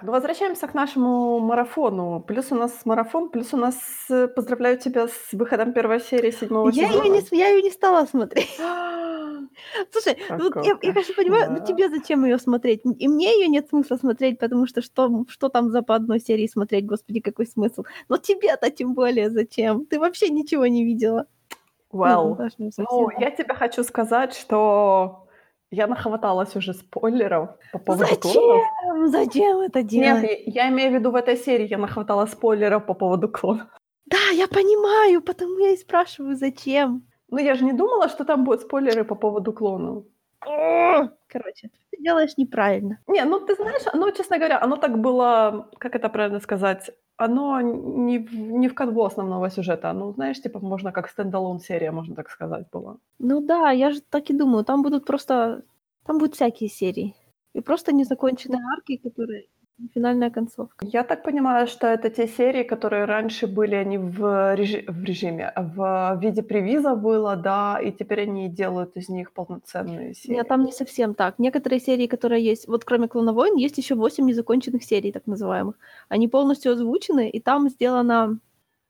Так, ну возвращаемся к нашему марафону. Плюс у нас марафон, плюс у нас э, поздравляю тебя с выходом первой серии седьмого Я сезона. её не я её не стала смотреть. Слушай, ну вот я я, конечно, понимаю, но кошмара. тебе зачем её смотреть? И мне её нет смысла смотреть, потому что что что там за по одной серии смотреть, господи, какой смысл? Но тебе-то тем более зачем? Ты вообще ничего не видела. Ну, Well, ну, совсем. я тебе хочу сказать, что я нахваталась уже спойлеров по поводу клонов. Зачем? Зачем это Нет, делать? я я имею в виду в этой серии я нахваталась спойлеров по поводу клонов. Да, я понимаю, потому я и спрашиваю, зачем. Ну, я же не думала, что там будут спойлеры по поводу клонов. Короче, ты делаешь неправильно. Не, ну ты знаешь, оно, честно говоря, оно так было, как это правильно сказать, оно не не в канву основного сюжета. Оно, знаешь, типа можно как стендалон серия, можно так сказать, было. Ну да, я же так и думаю, там будут просто там будут всякие серии. И просто незаконченные арки, которые финальная концовка. Я так понимаю, что это те серии, которые раньше были, они в режи в режиме, в виде превиза было, да, и теперь они делают из них полноценные серии. Нет, там не совсем так. Некоторые серии, которые есть, вот кроме "Клона войн", есть ещё 8 незаконченных серий, так называемых. Они полностью озвучены, и там сделано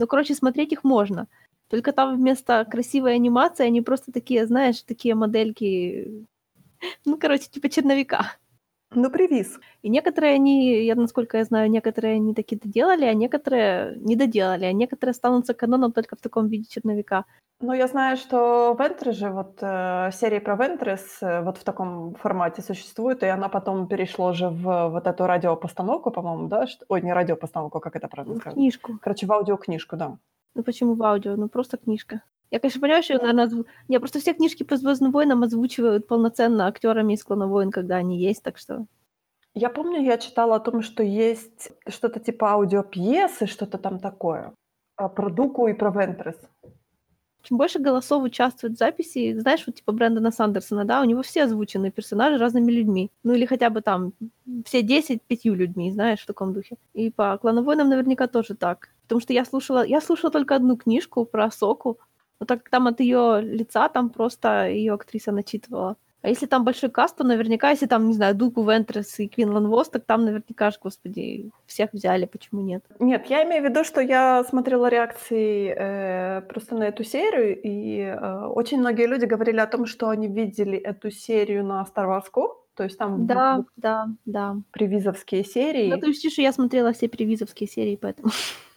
ну, короче, смотреть их можно. Только там вместо красивой анимации они просто такие, знаешь, такие модельки, ну, короче, типа черновика. Ну, превиз. И некоторые они, я насколько я знаю, некоторые они таки доделали, а некоторые не доделали, а некоторые останутся каноном только в таком виде черновика. Ну, я знаю, что Ventress же, вот, э, серия про э, вот в таком формате существует, и она потом перешла же в вот эту радиопостановку, по-моему, да? Чт ой, не радиопостановку, как это правильно сказать? книжку. Короче, в аудиокнижку, да. Ну, почему в аудио? Ну, просто книжка. Я, конечно, понимаю, что её, наверно, озву Не, просто все книжки по "Звездным войнам" озвучивают полноценно актерами из "Клона войн", когда они есть, так что Я помню, я читала о том, что есть что-то типа аудиопьесы, что-то там такое, а, про Дуку и про Ventress. Чем больше голосов участвует в записи, знаешь, вот типа Брэндона Сандерсона, да, у него все озвучены персонажи разными людьми. Ну, или хотя бы там все 10 5 людьми, знаешь, в таком духе. И по "Клону войнам" наверняка тоже так. Потому что я слушала я слушала только одну книжку про Асоку, но так как там от её лица, там просто её актриса начитывала. А если там большой каст, то наверняка, если там, не знаю, Дуку, Ventress и Квинлан Вос, так там наверняка ж, господи, всех взяли, почему нет? Нет, я имею в виду, что я смотрела реакции, э, просто на эту серию, и, э, очень многие люди говорили о том, что они видели эту серию на Star Wars то есть там Да, в да, да. превизовские Ну, серии. ты учти, что я смотрела все превизовские серии, поэтому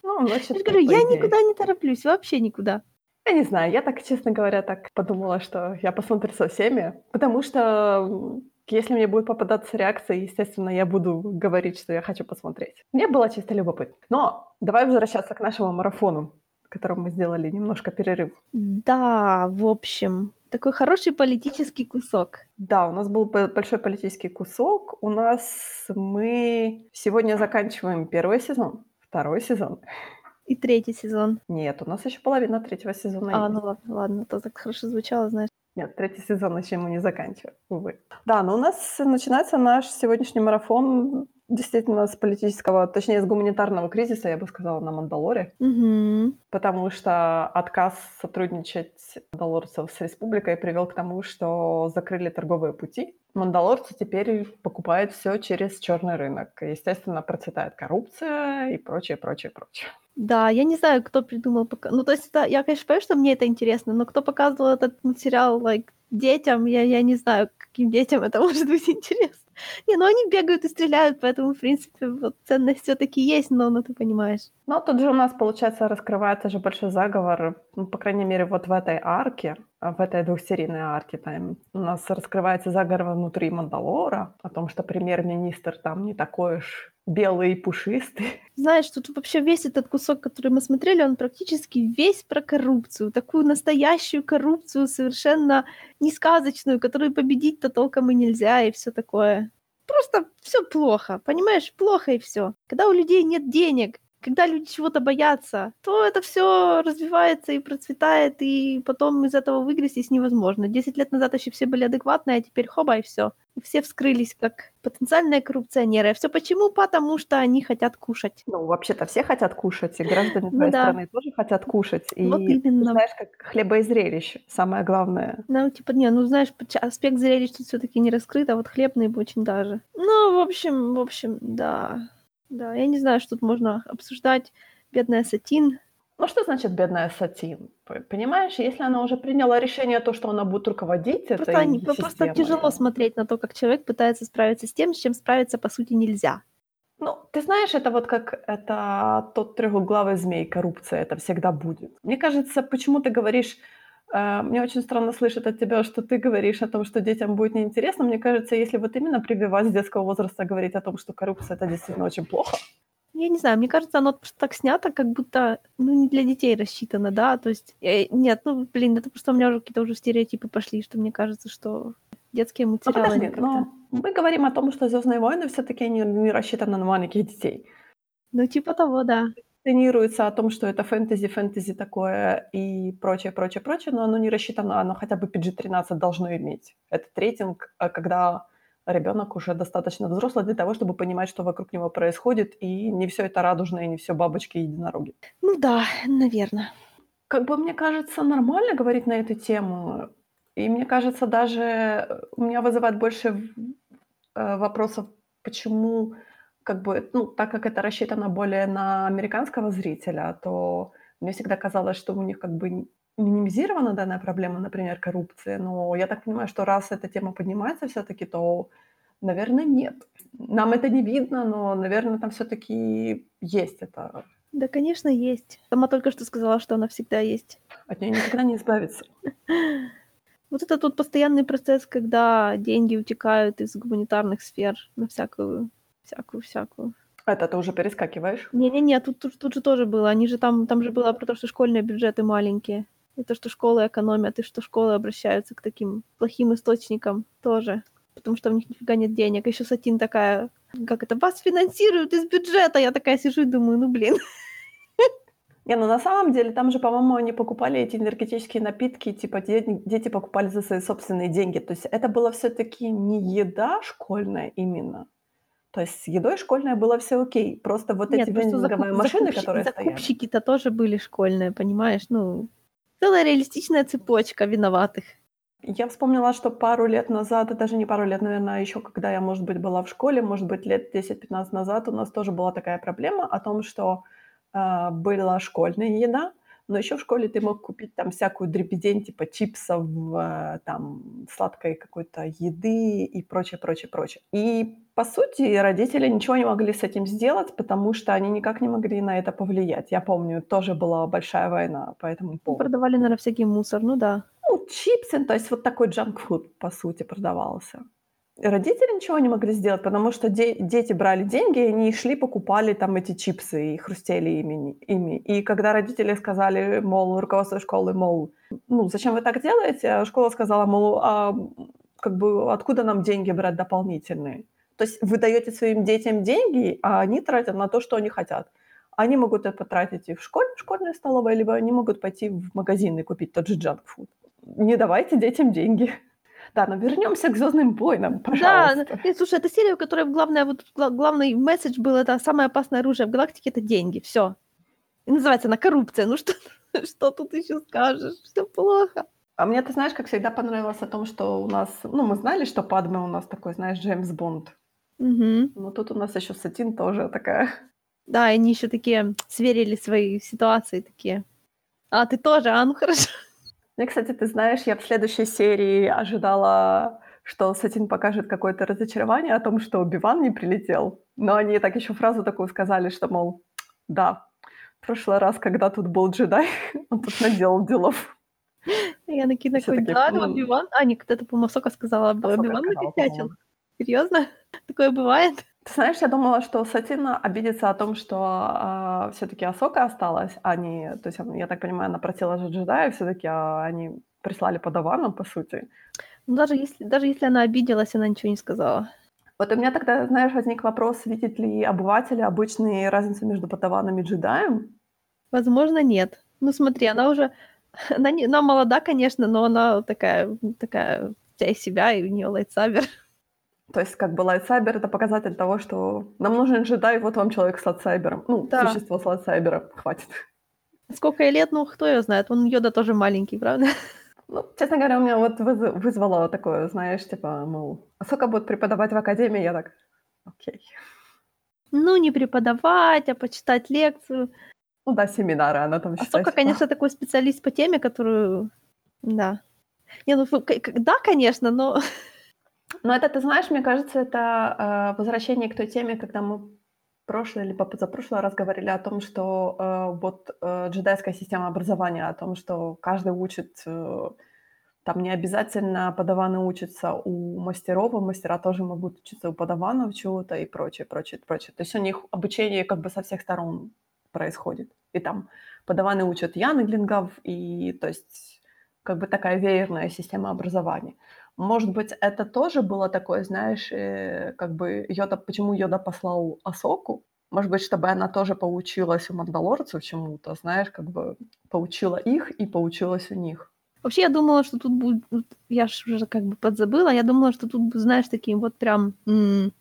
Ну, Я значит, же говорю, я никуда не тороплюсь, вообще никуда. Я не знаю, я так, честно говоря, так подумала, что я посмотрю со всеми, потому что, если мне будет попадаться реакция, естественно, я буду говорить, что я хочу посмотреть. Мне было чисто любопытно. Но давай возвращаться к нашему марафону, в котором мы сделали немножко перерыв. Да, в общем, такой хороший политический кусок. Да, у нас был большой политический кусок. У нас мы сегодня заканчиваем 1 сезон, 2 сезон. И 3 сезон. Нет, у нас ещё половина 3 сезона А, есть. ну ладно, ладно, то так хорошо звучало, знаешь. Нет, 3 сезон ещё мы не заканчиваем, увы. Да, но у нас начинается наш сегодняшний марафон действительно с политического, точнее, с гуманитарного кризиса, я бы сказала, на Мандалоре. Мгм. Потому что отказ сотрудничать мандалорцев с республикой привёл к тому, что закрыли торговые пути. Мандалорцы теперь покупают всё через чёрный рынок. Естественно, процветает коррупция и прочее, прочее, прочее. Да, я не знаю, кто придумал пока ну, то есть это я, конечно, понимаю, что мне это интересно, но кто показывал этот мультсериал, like, детям, я я не знаю, каким детям это может быть интересно. Не, ну они бегают и стреляют, поэтому, в принципе, вот ценность всё-таки есть, но ну, ты понимаешь. Но тут же у нас, получается, раскрывается же большой заговор, ну, по крайней мере, вот в этой арке, а, в этой двухсерийной арке там у нас раскрывается заговор внутри Мандалора о том, что премьер-министр там не такой уж белый и пушистый. Знаешь, тут вообще весь этот кусок, который мы смотрели, он практически весь про коррупцию. Такую настоящую коррупцию, совершенно не сказочную, которую победить-то толком и нельзя, и всё такое. Просто всё плохо, понимаешь? Плохо и всё. Когда у людей нет денег, когда люди чего-то боятся, то это всё развивается и процветает, и потом из этого выгрестись невозможно. 10 лет назад ещё все были адекватные, а теперь хоба и всё. И все вскрылись как потенциальные коррупционеры. А всё почему? Потому что они хотят кушать. Ну, вообще-то все хотят кушать, и граждане Ну твоей да. страны тоже хотят кушать. И Вот ты именно. знаешь, как хлеба и зрелищ, самое главное. Ну, типа, не, ну, знаешь, аспект зрелищ тут всё-таки не раскрыт, а вот хлебный очень даже. Ну, в общем в общем, да. Да, я не знаю, что тут можно обсуждать. Бедная Сатин. Ну, что значит бедная Сатин? Понимаешь, если она уже приняла решение, то, что она будет руководить Просто, этой они, просто системой, тяжело смотреть на то, как человек пытается справиться с тем, с чем справиться, по сути, нельзя. Ну, ты знаешь, это вот как это тот трехглавый змей, коррупция, это всегда будет. Мне кажется, почему ты говоришь, мне очень странно слышать от тебя, что ты говоришь о том, что детям будет неинтересно. Мне кажется, если вот именно прививать с детского возраста говорить о том, что коррупция это действительно очень плохо. Я не знаю, мне кажется, оно просто так снято, как будто, ну, не для детей рассчитано, да, то есть, э, нет, ну, блин, это просто у меня уже какие-то уже стереотипы пошли, что мне кажется, что детские Ну, материалы... подожди, но мы говорим о том, что «Звездные войны» все-таки не, не рассчитаны на маленьких детей. Ну, типа того, да. Тренируется о том, что это фэнтези, фэнтези такое и прочее, прочее, прочее, но оно не рассчитано, оно хотя бы PG-13 должно иметь. Этот рейтинг, а когда ребенок уже достаточно взрослый для того, чтобы понимать, что вокруг него происходит, и не все это радужное, и не все бабочки и единороги. Ну да, наверное. Как бы мне кажется, нормально говорить на эту тему. И мне кажется, даже э, у меня вызывает больше э, вопросов, почему, как бы, ну, так как это рассчитано более на американского зрителя, то мне всегда казалось, что у них как бы минимизирована данная проблема, например, коррупции. Но я так понимаю, что раз эта тема поднимается все-таки, то, наверное, нет. Нам это не видно, но, наверное, там все-таки есть это. Да, конечно, есть. Сама только что сказала, что она всегда есть. От нее никогда не избавиться. Вот это тот постоянный процесс, когда деньги утекают из гуманитарных сфер на всякую, всякую, всякую. Это ты уже перескакиваешь. Не-не-не, тут, тут, тут же тоже было. Они же там, там же было про то, что школьные бюджеты маленькие. И то, что школы экономят, и что школы обращаются к таким плохим источникам тоже. Потому что у них нифига нет денег. Еще Сатин такая, как это, вас финансируют из бюджета. Я такая сижу и думаю, ну блин. Не, ну на самом деле там же, по-моему, они покупали эти энергетические напитки, типа дети, дети покупали за свои собственные деньги. То есть это было все-таки не еда школьная именно. То есть с едой школьная было все окей. Просто вот Нет, эти просто вендинговые закуп- машины, закупщи- которые закупщики-то тоже были школьные, понимаешь? Ну, целая реалистичная цепочка виноватых. Я вспомнила, что пару лет назад, и даже не пару лет, наверное, еще когда я, может быть, была в школе, может быть, лет 10-15 назад, у нас тоже была такая проблема о том, что э, была школьная еда, но еще в школе ты мог купить там всякую дребедень, типа чипсов, э, там, сладкой какой-то еды и прочее, прочее, прочее. И, по сути, родители ничего не могли с этим сделать, потому что они никак не могли на это повлиять. Я помню, тоже была большая война по этому поводу. Продавали, наверное, всякий мусор, ну да. Ну, чипсы, то есть вот такой джанк-фуд, по сути, продавался. И родители ничего не могли сделать, потому что де- дети брали деньги, и они шли, покупали там эти чипсы и хрустели ими, ими. И когда родители сказали, мол, руководство школы, мол, ну, зачем вы так делаете? Школа сказала, мол, а как бы откуда нам деньги брать дополнительные? То есть вы даете своим детям деньги, а они тратят на то, что они хотят. Они могут это потратить и в школе, в школьной столовой, либо они могут пойти в магазин и купить тот же джанк-фуд. Не давайте детям деньги. Да, но вернемся к Звездным войнам, Да, пожалуйста. ну, слушай, это серия, у которой главное, вот, гла- главный месседж был, это самое опасное оружие в галактике, это деньги, все. И называется она коррупция, ну что, что тут еще скажешь, все плохо. А мне, ты знаешь, как всегда понравилось о том, что у нас... Ну, мы знали, что Падме у нас такой, знаешь, Джеймс Бонд. Мгм. Но тут у нас еще Сатин тоже такая. Да, и они еще такие сверили свои ситуации, такие. А, ты тоже, а, ну хорошо. Мне, кстати, ты знаешь, я в следующей серии ожидала, что Сатин покажет какое-то разочарование о том, что Биван не прилетел. Но они так еще фразу такую сказали, что, мол, да, в прошлый раз, когда тут был джедай, он тут наделал делов. Я накину Всё такой, таки, да, ну, ну, Оби-Ван. А, нет, это, по-моему, Сока сказала, Ахсока Оби-Ван сказала, накосячил. по-моему. Серьезно? Такое бывает? Ты знаешь, я думала, что Сатина обидится о том, что все-таки Асока осталась, а не... То есть, я так понимаю, она просила же джедая все-таки, а они прислали подавану, по сути. Ну, даже если, даже если она обиделась, она ничего не сказала. Вот у меня тогда, знаешь, возник вопрос, видят ли обыватели обычные разницу между падаваном и джедаем? Возможно, нет. Ну, смотри, она уже... Она, не, она молода, конечно, но она такая, такая вся из себя, и у нее lightsaber. То есть, как бы лайтсайбер — это показатель того, что нам нужен джедай, вот вам человек с lightsaber 'ом. Ну, Да. существо с lightsaber 'ом, хватит. Сколько ей лет, ну, кто ее знает? Вон Йода тоже маленький, правда? Ну, честно говоря, у меня вот выз- вызвало такое, знаешь, типа, мол, Асока будет преподавать в академии, я так, окей. Ну, не преподавать, а почитать лекцию. Ну да, семинары она там считает. конечно, такой специалист по теме, которую... Да. Не, ну, да, конечно, но... Но это, ты знаешь, мне кажется, это э, возвращение к той теме, когда мы прошлый или позапрошлый раз говорили о том, что э, вот э, джедайская система образования, о том, что каждый учит, э, там не обязательно подаваны учатся у мастеров, а мастера тоже могут учиться у подаванов чего-то и прочее, прочее, прочее. То есть у них обучение как бы со всех сторон происходит. И там подаваны учат янглингов, и то есть как бы такая веерная система образования. Может быть, это тоже было такое, знаешь, э, как бы Йода, почему Йода послал Асоку? Может быть, чтобы она тоже поучилась у мандалорцев чему-то, знаешь, как бы поучила их и поучилась у них. Вообще, я думала, что тут будет... вот Я ж уже как бы подзабыла. Я думала, что тут, знаешь, таким вот прям м,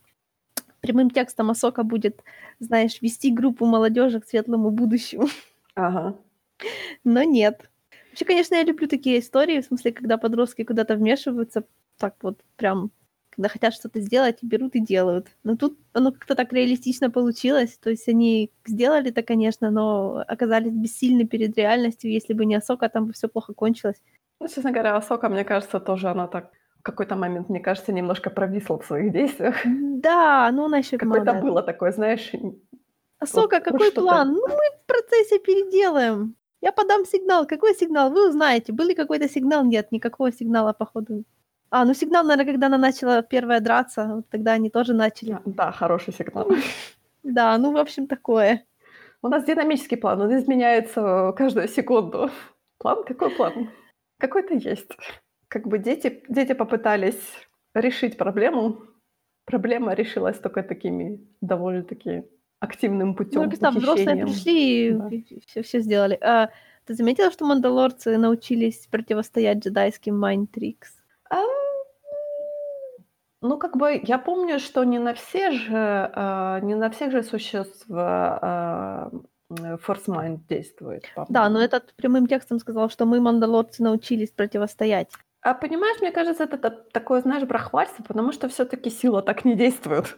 прямым текстом Асока будет, знаешь, вести группу молодежи к светлому будущему. Ага. Но нет. Вообще, конечно, я люблю такие истории, в смысле, когда подростки куда-то вмешиваются, так вот прям, когда хотят что-то сделать, берут и делают. Но тут оно как-то так реалистично получилось. То есть они сделали это, конечно, но оказались бессильны перед реальностью. Если бы не Асока, там бы все плохо кончилось. Ну, честно говоря, Асока, мне кажется, тоже она так в какой-то момент, мне кажется, немножко провисла в своих действиях. Да, ну она еще Какое-то было такое, знаешь, Асока, Вот какой план? Ну, мы в процессе переделаем. Я подам сигнал. Какой сигнал? Вы узнаете. Был ли какой-то сигнал? Нет, никакого сигнала, походу. А, ну сигнал, наверное, когда она начала первая драться, вот тогда они тоже начали. да, хороший сигнал. Да, ну, в общем, такое. У нас динамический план, он изменяется каждую секунду. План? Какой план? Какой-то есть. Как бы дети, дети попытались решить проблему. Проблема решилась только такими довольно-таки активным путем. Ну, представь, взрослые пришли и Да. все, все сделали. А, ты заметила, что мандалорцы научились противостоять джедайским mind tricks? А, Ну, как бы я помню, что не на все же, а, не на всех же существ а, Force Mind действует. Да, по-моему. но этот прямым текстом сказал, что мы, мандалорцы, научились противостоять. А понимаешь, мне кажется, это та- такое, знаешь, брахвальство, потому что все-таки сила так не действует.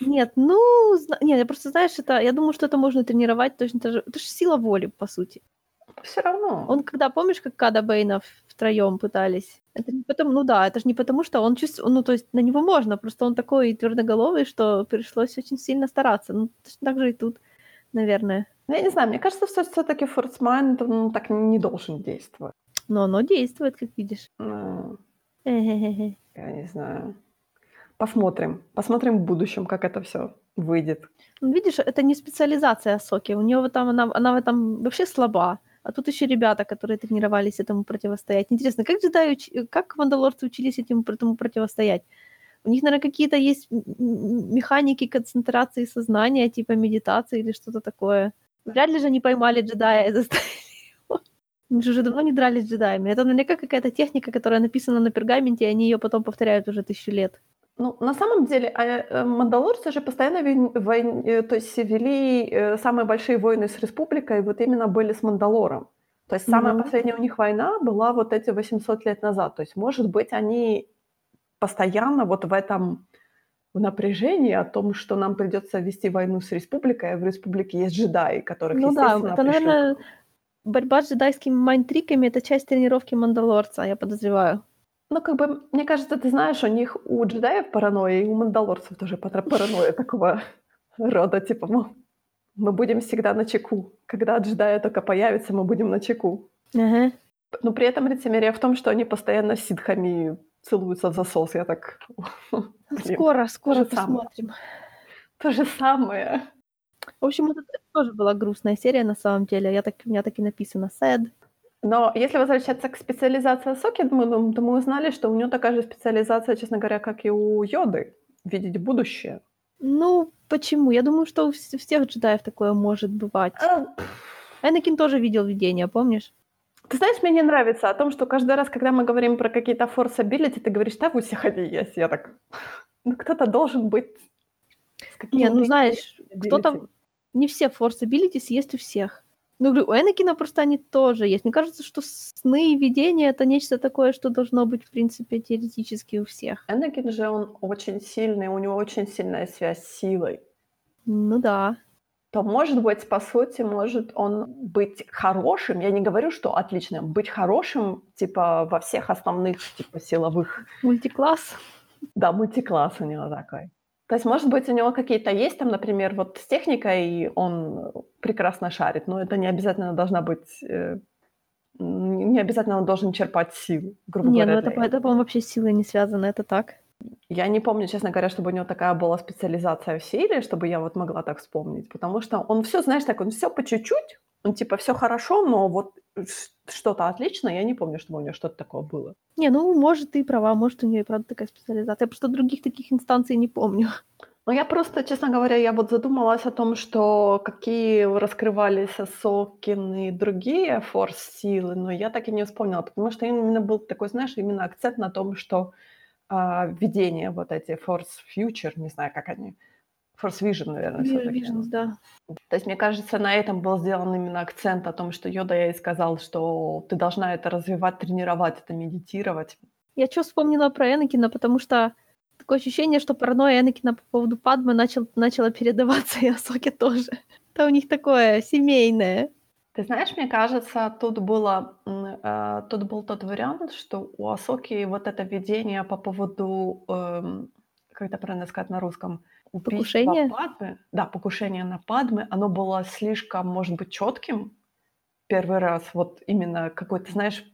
Нет, ну, зна- нет, я просто, знаешь, это, я думаю, что это можно тренировать точно так же. Это же сила воли, по сути. Все равно. Он когда, помнишь, как Када Бейна втроем пытались? Это не потому, ну да, это же не потому, что он чувствует, ну то есть на него можно, просто он такой твердоголовый, что пришлось очень сильно стараться. Ну, точно так же и тут, наверное. Ну, Я не знаю, мне кажется, что все-таки Mind ну, так не должен действовать. Но оно действует, как видишь. Ну, я не знаю. Посмотрим. Посмотрим в будущем, как это все выйдет. Ну, видишь, это не специализация Соки. У нее там, она, она в этом вообще слаба. А тут еще ребята, которые тренировались этому противостоять. Интересно, как джедаи, уч- как мандалорцы учились этому, этому противостоять? У них, наверное, какие-то есть механики концентрации сознания, типа медитации или что-то такое. Вряд ли же они поймали джедая и заставили его. Они же уже давно не дрались с джедаями. Это наверняка какая-то техника, которая написана на пергаменте, и они ее потом повторяют уже тысячу лет. Ну, на самом деле, а, э, мандалорцы же постоянно войн- э, то есть вели э, самые большие войны с республикой, вот именно были с Мандалором. То есть самая Мгм. последняя у них война была вот эти 800 лет назад. То есть, может быть, они постоянно вот в этом в напряжении о том, что нам придется вести войну с республикой, а в республике есть джедаи, которых, Ну да, естественно, это, пришлют. наверное, борьба с джедайскими майнтриками это часть тренировки Мандалорца, я подозреваю. Ну, как бы, мне кажется, ты знаешь, у них, у джедаев паранойя, и у мандалорцев тоже пара- паранойя такого рода, типа, мы, мы будем всегда на чеку. Когда джедаи только появятся, мы будем на чеку. Ага. Но при этом лицемерие в том, что они постоянно с ситхами целуются в засос. Я так... Блин, Скоро, скоро посмотрим. То же самое. В общем, вот это тоже была грустная серия на самом деле. Я так, у меня так и написано sad. Но если возвращаться к специализации Соки, мы, ну, то мы узнали, что у нее такая же специализация, честно говоря, как и у Йоды. Видеть будущее. Ну, почему? Я думаю, что у вс- у всех джедаев такое может бывать. А, Энакин тоже видел видение, помнишь? Ты знаешь, мне не нравится о том, что каждый раз, когда мы говорим про какие-то force ability, ты говоришь, да, у всех они есть. Я так, ну кто-то должен быть Не, ну знаешь, кто-то... Не все Force Abilities есть у всех. Ну, говорю, у Энакина просто они тоже есть. Мне кажется, что сны и видения — это нечто такое, что должно быть, в принципе, теоретически у всех. Энакин же, он очень сильный, у него очень сильная связь с силой. Ну да. То, может быть, по сути, может он быть хорошим. Я не говорю, что отличным. Быть хорошим, типа, во всех основных, типа, силовых... Мультикласс. Да, мультикласс у него такой. То есть, может быть, у него какие-то есть там, например, вот с техникой он прекрасно шарит, но это не обязательно должна быть э, не обязательно он должен черпать силу, грубо не, говоря. Не, ну это, это, по-моему, вообще с силой не связано, это так. Я не помню, честно говоря, чтобы у него такая была специализация в силе, чтобы я вот могла так вспомнить, потому что он все, знаешь, так, он все по чуть-чуть, он типа все хорошо, но вот что-то отлично, я не помню, чтобы у него что-то такое было. Не, ну, может, ты права, может, у нее и правда такая специализация. Я просто других таких инстанций не помню. Ну, я просто, честно говоря, я вот задумалась о том, что какие раскрывались Сокин и другие форс-силы, но я так и не вспомнила, потому что именно был такой, знаешь, именно акцент на том, что а, видение вот эти Future, не знаю, как они, Force Vision, наверное, Visions, да. То есть, мне кажется, на этом был сделан именно акцент о том, что Йода ей сказал, что ты должна это развивать, тренировать, это медитировать. Я что вспомнила про Энакина, потому что такое ощущение, что паранойя Энакина по поводу Падмы начал, начала передаваться и Асоке тоже. Это у них такое семейное. Ты знаешь, мне кажется, тут, было, э, тут был тот вариант, что у Асоки вот это видение по поводу, э, как это правильно сказать на русском, покушение? Падмы, да, покушение на Падмы, оно было слишком, может быть, четким первый раз, вот именно какой-то, знаешь,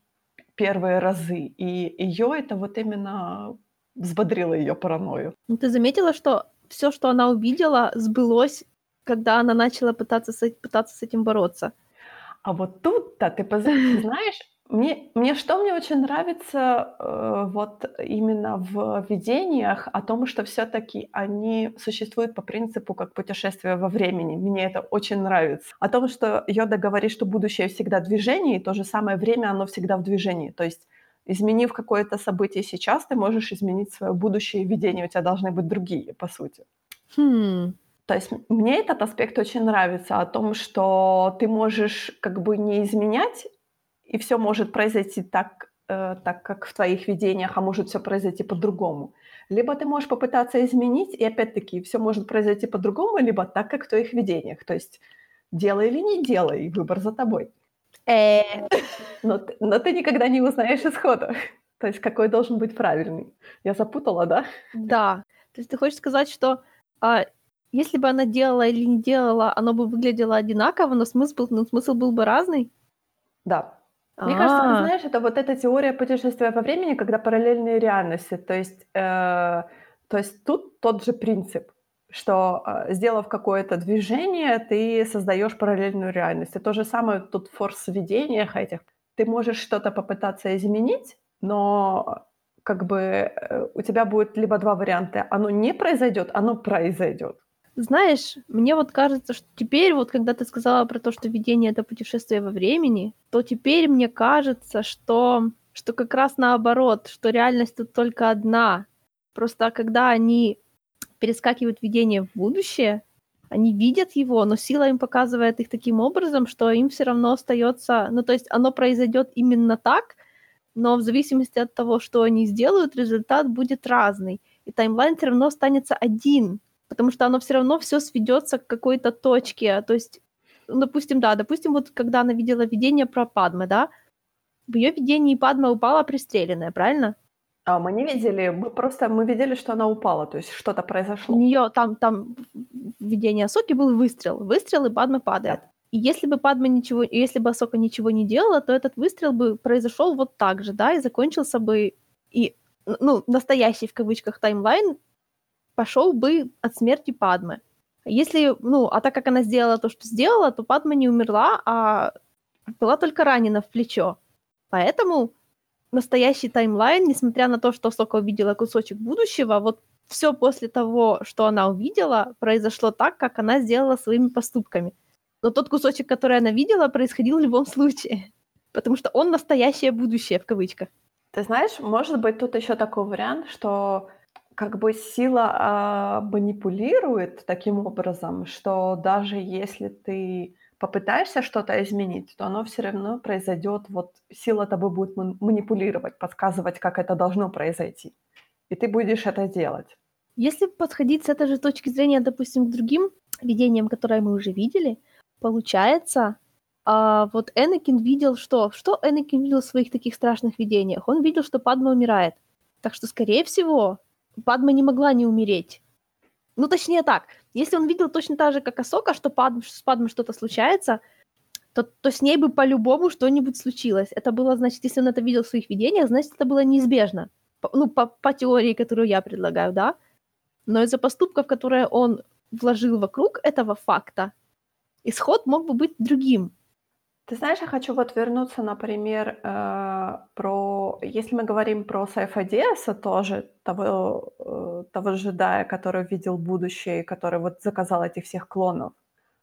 первые разы. И ее это вот именно взбодрило ее паранойю. Ну, ты заметила, что все, что она увидела, сбылось, когда она начала пытаться с, пытаться с этим бороться? А вот тут-то ты знаешь, мне, мне что мне очень нравится э, вот именно в видениях о том, что все-таки они существуют по принципу как путешествие во времени. Мне это очень нравится. О том, что Йода говорит, что будущее всегда в движении, и то же самое время оно всегда в движении. То есть изменив какое-то событие сейчас, ты можешь изменить свое будущее, видение у тебя должны быть другие, по сути. Хм. То есть мне этот аспект очень нравится, о том, что ты можешь как бы не изменять, и все может произойти так, э, так, как в твоих видениях, а может все произойти по-другому. Либо ты можешь попытаться изменить, и опять-таки все может произойти по-другому, либо так, как в твоих видениях. То есть делай или не делай, выбор за тобой. Э. Но, но ты никогда не узнаешь исхода. То есть какой должен быть правильный. Я запутала, да? Да. То есть ты хочешь сказать, что а, если бы она делала или не делала, оно бы выглядело одинаково, но смысл, но смысл был бы разный? Да. Мне кажется, ты знаешь, это вот эта теория путешествия во времени, когда параллельные реальности. То есть, э, то есть тут тот же принцип, что э, сделав какое-то движение, ты создаешь параллельную реальность. И то же самое тут в форс-видениях этих. Ты можешь что-то попытаться изменить, но как бы э, у тебя будет либо два варианта. Оно не произойдет, оно произойдет. Знаешь, мне вот кажется, что теперь, вот когда ты сказала про то, что видение — это путешествие во времени, то теперь мне кажется, что, что как раз наоборот, что реальность тут только одна. Просто когда они перескакивают видение в будущее, они видят его, но сила им показывает их таким образом, что им все равно остается, ну то есть оно произойдет именно так, но в зависимости от того, что они сделают, результат будет разный. И таймлайн все равно останется один, потому что оно все равно все сведется к какой-то точке. То есть, ну, допустим, да, допустим, вот когда она видела видение про Падме, да, в ее видении Падма упала пристреленная, правильно? А мы не видели, мы просто мы видели, что она упала, то есть что-то произошло. У нее там, там видение Асоки был выстрел, выстрел и Падма падает. Да. И если бы Падма ничего, если бы Асока ничего не делала, то этот выстрел бы произошел вот так же, да, и закончился бы и ну, настоящий в кавычках таймлайн пошел бы от смерти Падмы. Если, ну, а так как она сделала то, что сделала, то Падма не умерла, а была только ранена в плечо. Поэтому настоящий таймлайн, несмотря на то, что Сока увидела кусочек будущего, вот все после того, что она увидела, произошло так, как она сделала своими поступками. Но тот кусочек, который она видела, происходил в любом случае. Потому что он настоящее будущее, в кавычках. Ты знаешь, может быть, тут еще такой вариант, что как бы сила а, манипулирует таким образом, что даже если ты попытаешься что-то изменить, то оно все равно произойдет, вот сила тобой будет манипулировать, подсказывать, как это должно произойти. И ты будешь это делать. Если подходить с этой же точки зрения, допустим, к другим видением, которое мы уже видели, получается, а, вот Энакин видел что? Что Энакин видел в своих таких страшных видениях? Он видел, что Падма умирает. Так что, скорее всего, Падма не могла не умереть. Ну, точнее так, если он видел точно так же, как Асока, что Падм, с Падмой что-то случается, то, то с ней бы по-любому что-нибудь случилось. Это было, значит, если он это видел в своих видениях, значит, это было неизбежно. По, ну, по, по теории, которую я предлагаю, да? Но из-за поступков, которые он вложил вокруг этого факта, исход мог бы быть другим. Ты знаешь, я хочу вот вернуться, например, э, про... Если мы говорим про Сайфа Диаса, тоже того, э, того джедая, который видел будущее, который вот заказал этих всех клонов,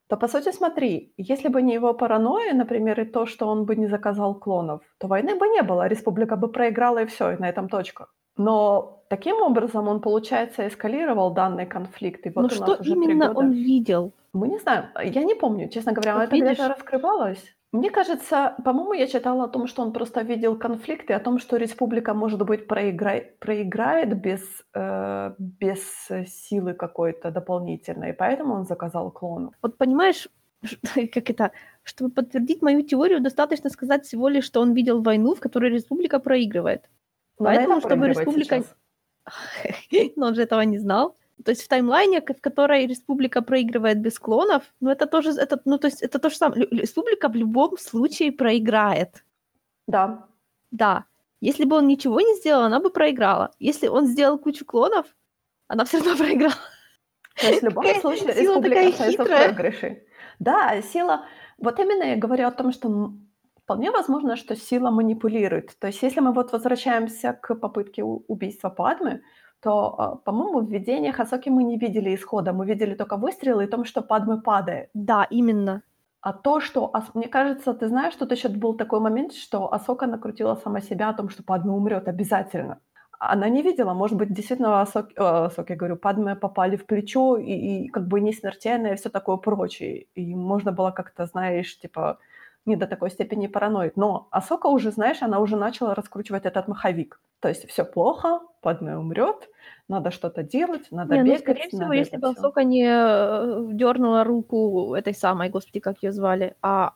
то, по сути, смотри, если бы не его паранойя, например, и то, что он бы не заказал клонов, то войны бы не было, республика бы проиграла и все, и на этом точка. Но таким образом он, получается, эскалировал данный конфликт. И вот Но что именно он видел? Мы не знаем. Я не помню, честно говоря, Вот это видишь? где-то раскрывалось. Мне кажется, по-моему, я читала о том, что он просто видел конфликт и о том, что республика, может быть, проиграет, проиграет без, э, без силы какой-то дополнительной, и поэтому он заказал клону. Вот понимаешь, как это, чтобы подтвердить мою теорию, достаточно сказать всего лишь, что он видел войну, в которой республика проигрывает. Но на Поэтому, этом чтобы республика... сейчас. Но он же этого не знал. То есть в таймлайне, в которой республика проигрывает без клонов, ну это тоже, это, ну то есть это то же самое. Республика в любом случае проиграет. Да. Да. Если бы он ничего не сделал, она бы проиграла. Если он сделал кучу клонов, она все равно проиграла. То есть в любом Какая случае республика такая остается в проигрыше. Да, сила... Вот именно я говорю о том, что вполне возможно, что сила манипулирует. То есть если мы вот возвращаемся к попытке убийства Падмы, то, а, по-моему, в видениях Асоки мы не видели исхода. Мы видели только выстрелы и том, что Падмы падает. Да, именно. А то, что... Мне кажется, ты знаешь, тут еще был такой момент, что Асока накрутила сама себя о том, что Падме умрет обязательно. Она не видела, может быть, действительно Асоки, э, Асоки, говорю, Падме попали в плечо и, и как бы не смертельное и все такое прочее. И можно было как-то, знаешь, типа не до такой степени параноид. Но Асока уже, знаешь, она уже начала раскручивать этот маховик. То есть все плохо, Падме умрет, надо что-то делать, надо Не, ну, бегать. скорее всего, если бы всё. Асока не дернула руку этой самой, господи, как ее звали, а,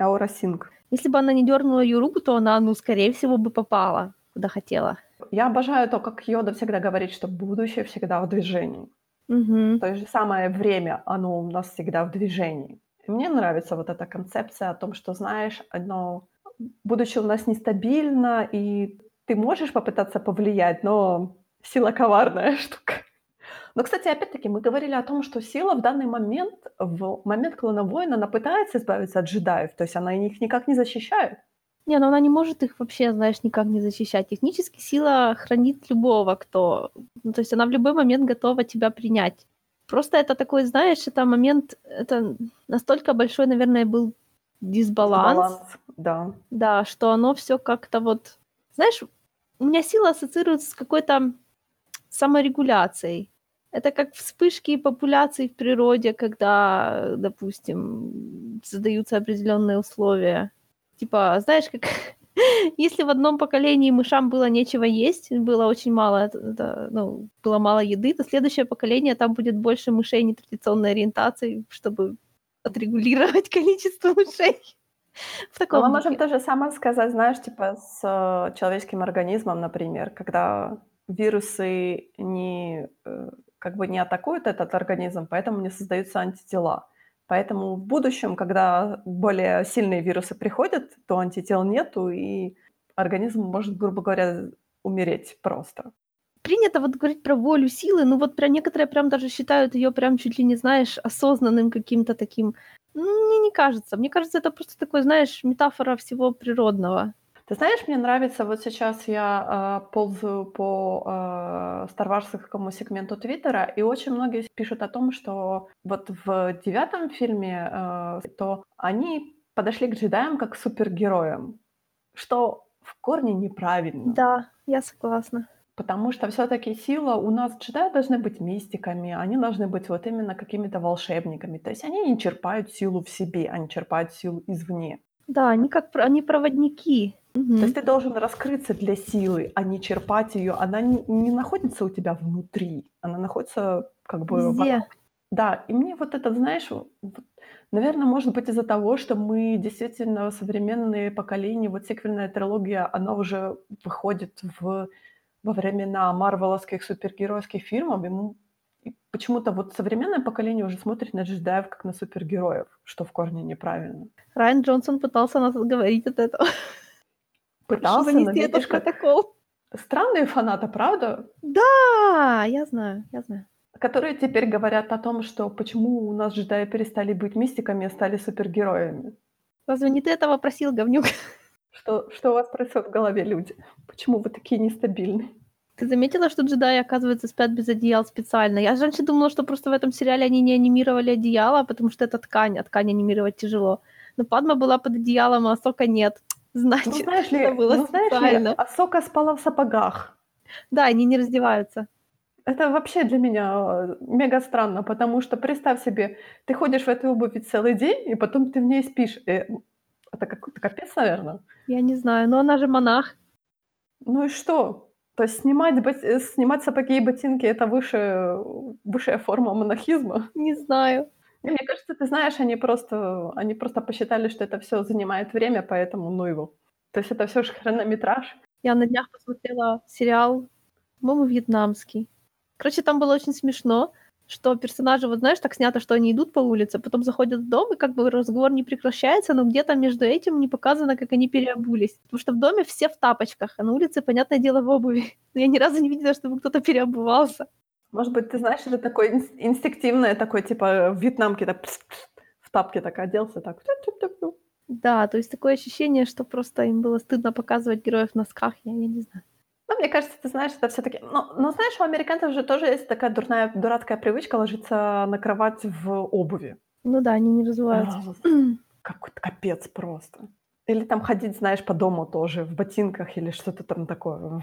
Аура Синг. если бы она не дернула ее руку, то она, ну, скорее всего, бы попала, куда хотела. Я обожаю то, как Йода всегда говорит, что будущее всегда в движении. Мгм. То же самое время, оно у нас всегда в движении. И мне нравится вот эта концепция о том, что, знаешь, одно будущее у нас нестабильно, и ты можешь попытаться повлиять, но сила коварная штука. Но, кстати, опять-таки, мы говорили о том, что сила в данный момент, в момент клона воина, она пытается избавиться от джедаев, то есть она их никак не защищает. Не, ну она не может их вообще, знаешь, никак не защищать. Технически сила хранит любого, кто... Ну, то есть она в любой момент готова тебя принять. Просто это такой, знаешь, это момент... Это настолько большой, наверное, был дисбаланс. Баланс, да. Да, что оно все как-то вот... Знаешь, у меня сила ассоциируется с какой-то саморегуляцией. Это как вспышки популяций в природе, когда, допустим, задаются определенные условия. Типа, знаешь, как если в одном поколении мышам было нечего есть, было очень мало, это, ну, было мало еды, то следующее поколение там будет больше мышей нетрадиционной ориентации, чтобы отрегулировать количество мышей. В Но таком мы можем то же самое сказать, знаешь, типа с э, человеческим организмом, например, когда вирусы не, э, как бы не атакуют этот организм, поэтому не создаются антитела. Поэтому в будущем, когда более сильные вирусы приходят, то антител нету, и организм может, грубо говоря, умереть просто. принято вот говорить про волю силы, ну вот прям некоторые прям даже считают ее прям чуть ли не, знаешь, осознанным каким-то таким. Ну, мне не кажется. Мне кажется, это просто такой, знаешь, метафора всего природного. Ты знаешь, мне нравится, вот сейчас я э, ползаю по э, старварскому сегменту Твиттера, и очень многие пишут о том, что вот в девятом фильме, э, то они подошли к джедаям как к супергероям, что в корне неправильно. Да, я согласна. Потому что все-таки сила у нас джедаи должны быть мистиками, они должны быть вот именно какими-то волшебниками. То есть они не черпают силу в себе, они черпают силу извне. Да, они как они проводники. То есть ты должен раскрыться для силы, а не черпать ее. Она не, не находится у тебя внутри, она находится как бы Везде. вокруг. Да, и мне вот это, знаешь, вот, наверно, может быть из-за того, что мы действительно современные поколения, вот сиквельная трилогия, она уже выходит в во времена марвеловских супергеройских фильмов, и почему-то вот современное поколение уже смотрит на джедаев как на супергероев, что в корне неправильно. Райан Джонсон пытался нас отговорить от этого. Пытался, но видишь, как протокол. странные фанаты, правда? Да, я знаю, я знаю. Которые теперь говорят о том, что почему у нас джедаи перестали быть мистиками, а стали супергероями. Разве не ты этого просил, говнюк? Что что у вас происходит в голове, люди? Почему вы такие нестабильные? Ты заметила, что джедаи, оказывается, спят без одеял специально? Я раньше думала, что просто в этом сериале они не анимировали одеяло, потому что это ткань, а ткань анимировать тяжело. Но Падма была под одеялом, а Сока нет. Значит, Ну, знаешь ли, это было ну, знаешь ли, специально. Асока спала в сапогах. Да, они не раздеваются. Это вообще для меня, э, мега странно, потому что представь себе, ты ходишь в этой обуви целый день, и потом ты в ней спишь. Э, это какой-то капец, наверно. Я не знаю, но она же монах. Ну и что? То есть снимать бот э, снимать сапоги и ботинки- это выше высшая форма монахизма? Не знаю. И мне кажется, ты знаешь, они просто они просто посчитали, что это всё занимает время, поэтому ну его. То есть это всё ж хронометраж. Я на днях посмотрела сериал, по-моему, вьетнамский. Короче, там было очень смешно, что персонажи, вот знаешь, так снято, что они идут по улице, потом заходят в дом, и как бы разговор не прекращается, но где-то между этим не показано, как они переобулись. Потому что в доме все в тапочках, а на улице, понятное дело, в обуви. Но я ни разу не видела, чтобы кто-то переобувался. Может быть, ты знаешь, это такое инс инстинктивное, такое типа в вьетнамке так в тапки так оделся, так. Да, то есть такое ощущение, что просто им было стыдно показывать героев в носках, я я не знаю. Ну, мне кажется, ты знаешь, это всё-таки ну ну, знаешь, у американцев же тоже есть такая дурная дурацкая привычка ложиться на кровать в обуви. Ну да, они не разуваются. Какой-то капец просто. Или там ходить, знаешь, по дому тоже в ботинках или что-то там такое.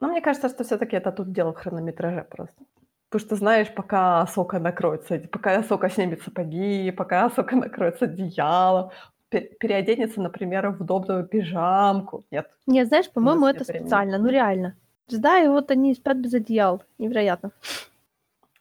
Но мне кажется, что всё-таки это тут дело в хронометраже просто. Потому что, знаешь, пока Асока накроется, пока Асока снимет сапоги, пока Асока накроется одеялом, пе переоденется, например, в удобную пижамку. Нет. Нет, знаешь, по-моему, это времени. специально, ну реально. Джедаи, вот они спят без одеял. Невероятно.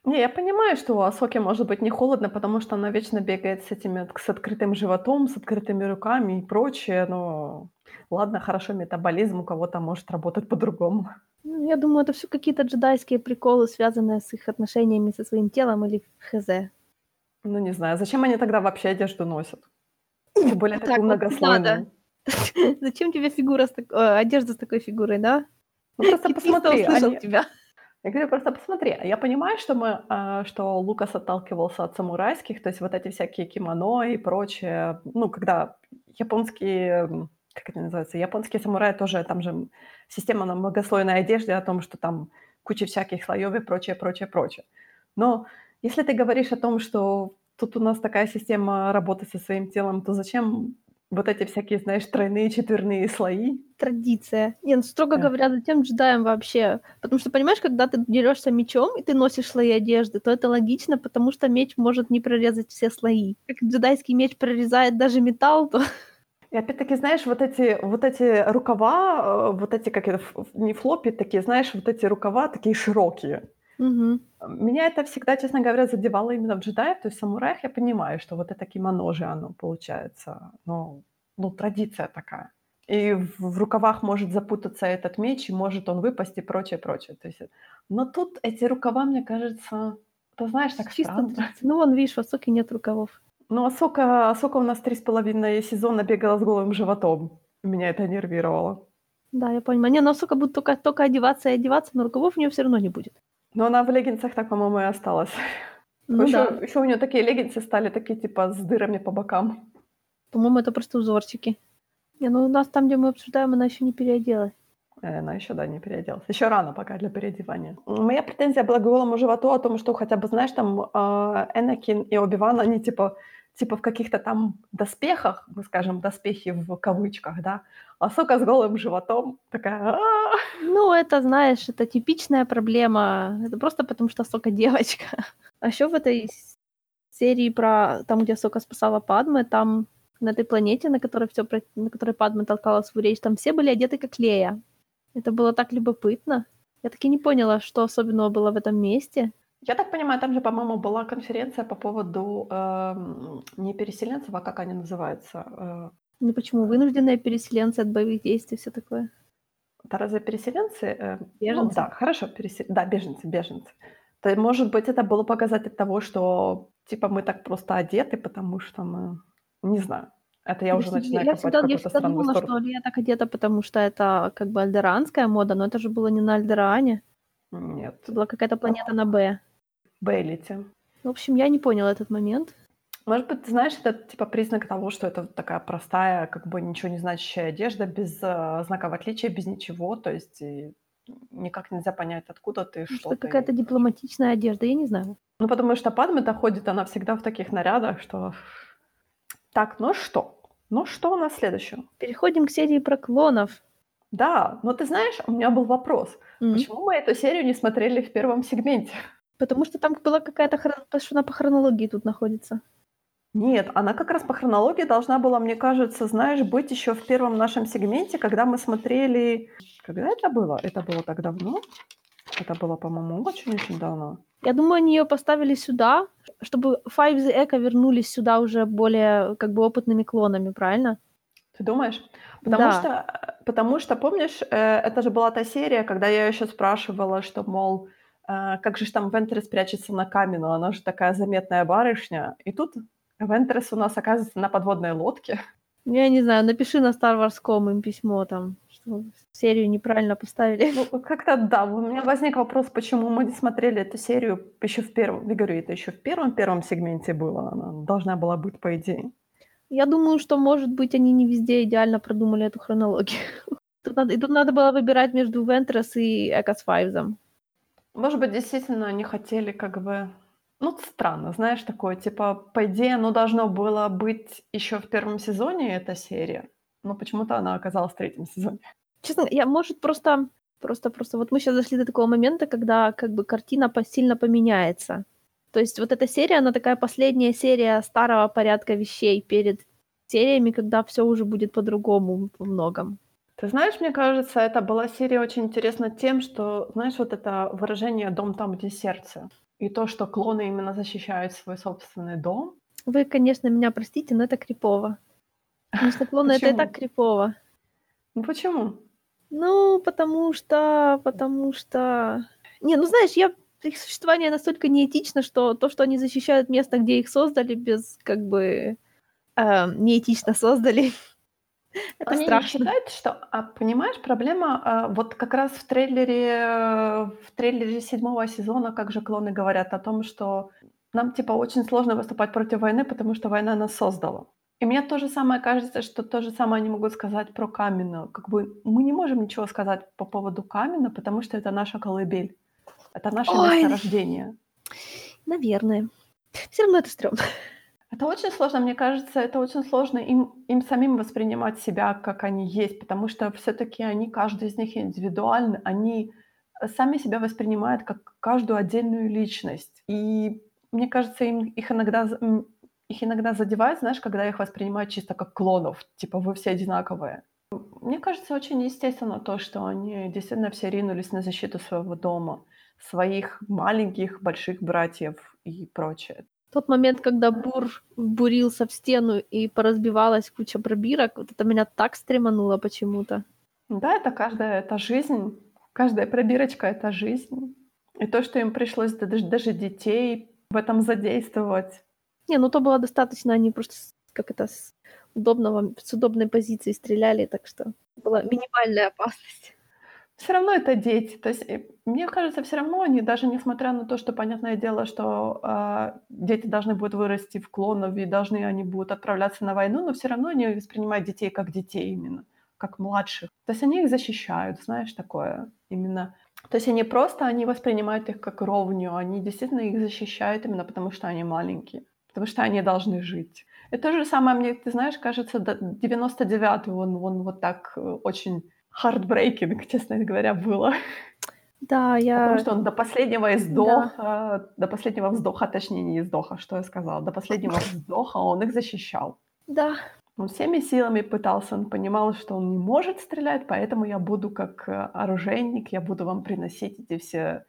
Не, я понимаю, что у Асоки может быть не холодно, потому что она вечно бегает с этими с открытым животом, с открытыми руками и прочее, но ладно, хорошо, метаболизм у кого-то может работать по-другому. Ну, я думаю, это всё какие-то джедайские приколы, связанные с их отношениями со своим телом или хз. Ну, не знаю, зачем они тогда вообще одежду носят? Тем более Вот такую так не многослойную. Зачем тебе фигура с так э, одежда с такой фигурой, да? Ну, просто Кит-Кит посмотри, услышал они тебя. Я говорю, просто посмотри. Я понимаю, что мы, а, что Лукас отталкивался от самурайских, то есть вот эти всякие кимоно и прочее. Ну, когда японские, как это называется, японские самураи тоже, там же система на многослойной одежде о том, что там куча всяких слоёв и прочее, прочее, прочее. Но если ты говоришь о том, что тут у нас такая система работы со своим телом, то зачем вот эти всякие, знаешь, тройные, четверные слои? Традиция. Не, ну, строго Да. говоря, зачем джедаям вообще? Потому что, понимаешь, когда ты дерёшься мечом и ты носишь слои одежды, то это логично, потому что меч может не прорезать все слои. Как джедайский меч прорезает даже металл, то И опять-таки, знаешь, вот эти вот эти рукава, э, вот эти, как это, не флопи такие, знаешь, вот эти рукава такие широкие. Мгм. Меня это всегда, честно говоря, задевало именно в джедаях. То есть в самураях я понимаю, что вот это кимоно же оно получается, ну ну, традиция такая. И в рукавах может запутаться этот меч, и может он выпасть и прочее, прочее. То есть, э, но тут эти рукава, мне кажется, ты знаешь, так Чисто странно. Ну, вон, видишь, в Асоке нет рукавов. Ну, Асока Асока у нас 3,5 сезона бегала с голым животом. Меня это нервировало. Да, я понимаю. Не, ну Асока будет тока тока одеваться и одеваться, но рукавов у неё всё равно не будет. Но она в леггинсах так, по-моему, и осталась. Ну ещё да. ещё у неё такие леггинсы стали, такие типа с дырами по бокам. По-моему, это просто узорчики. Не, ну у нас там, где мы обсуждаем, она ещё не переоделась. Э, она ещё, да, не переоделась. Ещё рано пока для переодевания. Моя претензия была к голому животу о том, что хотя бы, знаешь, там, а, Энакин и Оби-Ван, они типа типа в каких-то там доспехах, мы скажем, доспехи в кавычках, да, а Асока с голым животом такая. Ну, это, знаешь, это типичная проблема. Это просто потому, что Асока девочка. А ещё в этой серии про там, где Асока спасала Падме, там на этой планете, на которой про на которой Падме толкала свою речь, там все были одеты как Лея. Это было так любопытно. Я так и не поняла, что особенного было в этом месте. Я так понимаю, там же, по-моему, была конференция по поводу эм, не переселенцев, а как они называются? Э, Ну почему? Вынужденные переселенцы от боевых действий, все такое. это разве переселенцы? Э, Ну Беженцы. да, хорошо, пересел... да, беженцы, беженцы. То может быть, это было показатель того, что типа мы так просто одеты, потому что мы... Не знаю. Это я уже Подожди, начинаю я копать в всегда, я всегда думала, сторону. что я так одета, потому что это как бы альдеранская мода, но это же было не на Альдеране. Нет. Это была какая-то планета на Б. Бейлити. В общем, я не поняла этот момент. Может быть, ты знаешь, это типа признак того, что это такая простая, как бы ничего не значащая одежда, без э, знаков отличия, без ничего, то есть и никак нельзя понять, откуда ты, Может, что это ты. какая-то дипломатичная одежда, я не знаю. Ну, потому что Падме-то ходит, она всегда в таких нарядах, что... Так, ну что? Ну что у нас следующее? Переходим к серии про клонов. Да, но ты знаешь, у меня был вопрос. М. Почему мы эту серию не смотрели в первом сегменте? Потому что там была какая-то хрон... потому что она по хронологии тут находится. Нет, она как раз по хронологии должна была, мне кажется, знаешь, быть еще в первом нашем сегменте, когда мы смотрели... Когда это было? Это было так давно? Это было, по-моему, очень-очень давно. Я думаю, они ее поставили сюда, чтобы Five the Echo вернулись сюда уже более как бы опытными клонами, правильно? Ты думаешь? Потому Да. что, э, потому что, помнишь, э, это же была та серия, когда я еще спрашивала, что, мол, э, как же там Вентрес прячется на камину, она же такая заметная барышня. И тут Вентрес у нас оказывается на подводной лодке. Я не знаю, напиши на Star Wars.com им письмо там, что серию неправильно поставили. Ну, как-то да, у меня возник вопрос, почему мы не смотрели эту серию еще в первом, я говорю, это еще в первом-первом сегменте было, она должна была быть, по идее. Я думаю, что, может быть, они не везде идеально продумали эту хронологию. Тут надо, и тут надо было выбирать между Ventress и Echo с Файвзом. Может быть, действительно они хотели как бы... Ну, странно, знаешь, такое, типа, по идее, оно должно было быть еще в первом сезоне, эта серия, но почему-то она оказалась в третьем сезоне. Честно, я, может, просто, просто, просто, вот мы сейчас дошли до такого момента, когда как бы картина сильно поменяется. То есть вот эта серия, она такая последняя серия старого порядка вещей перед сериями, когда все уже будет по-другому во многом. Ты знаешь, мне кажется, это была серия очень интересна тем, что, знаешь, вот это выражение «дом там, где сердце», и то, что клоны именно защищают свой собственный дом. Вы, конечно, меня простите, но это крипово. Конечно, клоны это и так крипово. Ну почему? Ну, потому что, потому что... Не, ну знаешь, я их существование настолько неэтично, что то, что они защищают место, где их создали, без как бы э, неэтично создали. Это Они не страшно. считают, что, а, понимаешь, проблема, а, вот как раз в трейлере, в трейлере седьмого сезона, как же клоны говорят о том, что нам, типа, очень сложно выступать против войны, потому что война нас создала. И мне то же самое кажется, что то же самое они могут сказать про Камина. Как бы мы не можем ничего сказать по поводу Камина, потому что это наша колыбель. Это наше Ой. место рождения. Наверное. Все равно это стрёмно. Это очень сложно, мне кажется, это очень сложно им, им самим воспринимать себя, как они есть, потому что все-таки они, каждый из них индивидуальны, они э, сами себя воспринимают как каждую отдельную личность. И мне кажется, им их иногда, их иногда задевает, знаешь, когда их воспринимают чисто как клонов, типа вы все одинаковые. Мне кажется, очень естественно то, что они действительно все ринулись на защиту своего дома, своих маленьких, больших братьев и прочее. Тот момент, когда бур бурился в стену и поразбивалась куча пробирок, вот это меня так стремануло почему-то. Да, это каждая, это жизнь. Каждая пробирочка — это жизнь. И то, что им пришлось да- даже, даже детей в этом задействовать. Не, ну то было достаточно, они просто как это с удобного, с удобной позиции стреляли, так что была минимальная опасность. Все равно это дети. То есть, э, мне кажется, все равно они, даже несмотря на то, что, понятное дело, что а, дети должны будут вырасти в клонов и должны они будут отправляться на войну, но все равно они воспринимают детей как детей именно, как младших. То есть они их защищают, знаешь, такое именно. То есть они просто, они воспринимают их как ровню, они действительно их защищают именно потому, что они маленькие, потому что они должны жить. И то же самое мне, ты знаешь, кажется, до- 99-й он, он вот так э, очень heartbreaking, честно говоря, было. Да, я... Потому что он до последнего издоха, до последнего вздоха, точнее не издоха, что я сказала, до последнего вздоха он их защищал. Да, Он всеми силами пытался, он понимал, что он не может стрелять, поэтому я буду как э, оружейник, я буду вам приносить эти все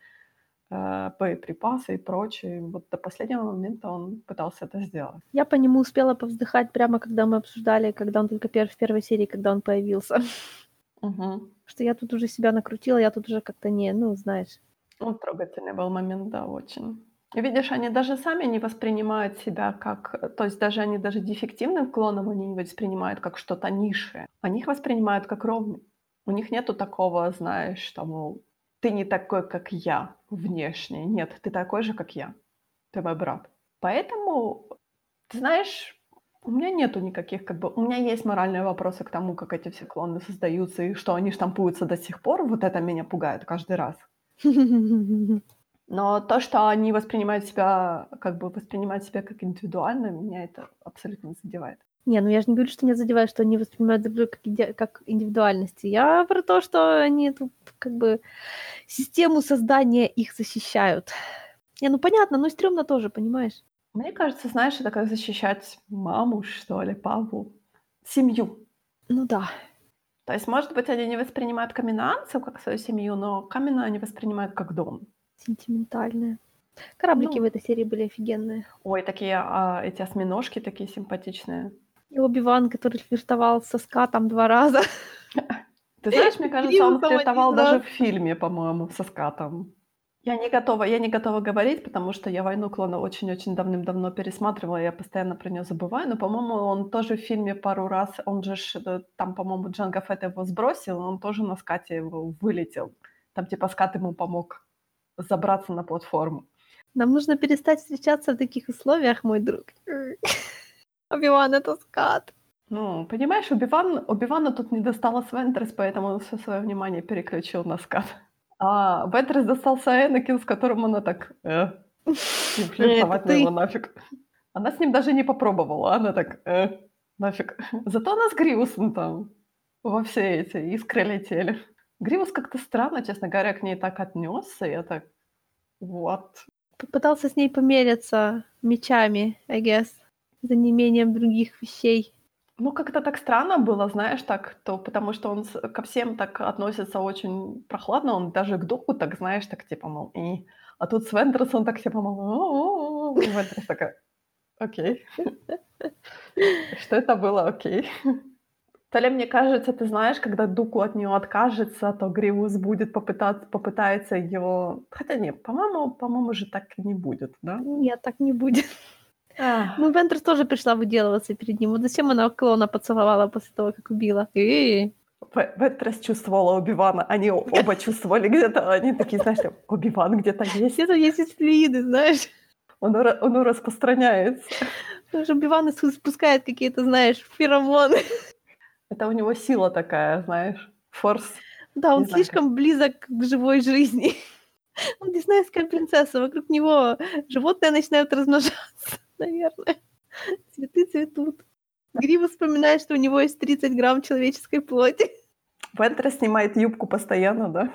э, боеприпасы и прочее. Вот до последнего момента он пытался это сделать. Я по нему успела повздыхать прямо, когда мы обсуждали, когда он только пер- в первой серии, когда он появился. Угу. Что я тут уже себя накрутила, я тут уже как-то не, ну, знаешь. Ну, трогательный был момент, да, очень. Видишь, они даже сами не воспринимают себя как... То есть даже они даже дефективным клоном они не воспринимают как что-то низшее. Они их воспринимают как ровный. У них нету такого, знаешь, что, мол, ты не такой, как я внешне. Нет, ты такой же, как я. Ты мой брат. Поэтому, ты знаешь, у меня нету никаких, как бы, у меня есть моральные вопросы к тому, как эти все клоны создаются и что они штампуются до сих пор. Вот это меня пугает каждый раз. Но то, что они воспринимают себя, как бы воспринимают себя как индивидуально, меня это абсолютно не задевает. Не, ну я же не говорю, что меня задевает, что они воспринимают друг друга как, иде- как индивидуальности. Я про то, что они тут как бы систему создания их защищают. Не, ну понятно, но стрёмно тоже, понимаешь? Мне кажется, знаешь, это как защищать маму, что ли, папу, семью. Ну да. То есть, может быть, они не воспринимают каменанцев как свою семью, но камена они воспринимают как дом. Сентиментальная. Кораблики Ну. в этой серии были офигенные. Ой, такие а, эти осьминожки такие симпатичные. И Оби-Ван, который флиртовал со скатом два раза. Ты знаешь, мне кажется, он флиртовал даже да. в фильме, по-моему, со скатом. Я не готова, я не готова говорить, потому что я «Войну клонов» очень-очень давным-давно пересматривала, я постоянно про нее забываю, но, по-моему, он тоже в фильме пару раз, он же, ж, э, там, по-моему, Джанго Фетт его сбросил, он тоже на скате его вылетел. Там, типа, скат ему помог забраться на платформу. Нам нужно перестать встречаться в таких условиях, мой друг. Оби-Ван, это скат. Ну, понимаешь, Убиван, Убивана тут не досталось Вентрес, поэтому он все свое внимание переключил на скат. А Вентрес достался Энакин, с которым она так... Э, и флиртовать на ты. его нафиг. Она с ним даже не попробовала, она так... Э, нафиг. Зато она с Гриусом там во все эти искры летели. Гривус как-то странно, честно говоря, к ней так отнесся, я так... Вот. Попытался с ней помериться мечами, I guess, за неимением других вещей. Ну, как-то так странно было, знаешь, так, то потому что он с- ко всем так относится очень прохладно, он даже к духу так, знаешь, так типа, мол, и... А тут с Вендрес он так типа, мол. И Вендрес такая, окей. Что это было, окей. То ли мне кажется, ты знаешь, когда Дуку от нее откажется, то Гривус будет попытаться, попытается ее... Хотя нет, по-моему, по-моему же так не будет, да? Нет, так не будет. Ну, Вентрес тоже пришла выделываться перед ним. Вот зачем она клона поцеловала после того, как убила? Вентрес чувствовала Оби-Вана, они оба чувствовали где-то, они такие, знаешь, там, Оби-Ван где-то есть, где-то есть флюиды, знаешь. он, он распространяется. Потому что Оби-Ван ис- спускает какие-то, знаешь, феромоны. Это у него сила такая, знаешь, форс. Да, он Не знаю, слишком близок к живой жизни. Он диснеевская принцесса, вокруг него животные начинают размножаться, наверное. Цветы цветут. Грива вспоминает, что у него есть 30 грамм человеческой плоти. Вентрес снимает юбку постоянно, да?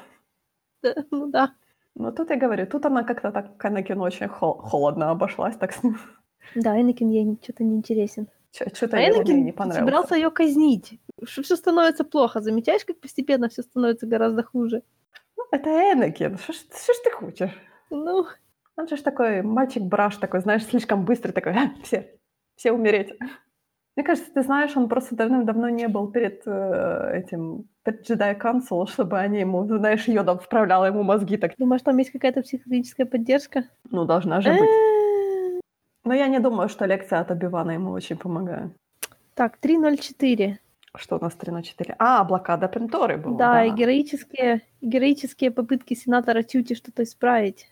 Да, Ну да. Но тут я говорю, тут она как-то так, Канакин очень хол- холодно обошлась, так с ним. Да, Энакин ей что-то не интересен. Что-то А Энакин не понравилось. собирался ее казнить. Все становится плохо. Замечаешь, как постепенно все становится гораздо хуже? Ну, это Энакин, что что ж ты хочешь? Ну, Он же такой мальчик-браш такой, знаешь, слишком быстрый такой, «А, все, все умереть. Мне кажется, ты знаешь, он просто давным-давно не был перед э, этим, перед Jedi Council, чтобы они ему, знаешь, Йода вправляла ему мозги так. думаешь, там есть какая-то психологическая поддержка? Ну, должна же быть. Э, Но я не думаю, что лекция от Обивана ему очень помогает. Так, 3.04. Что у нас 3 на 4? А, блокада Пенторы была. Да, и героические, героические попытки сенатора Тюти что-то исправить.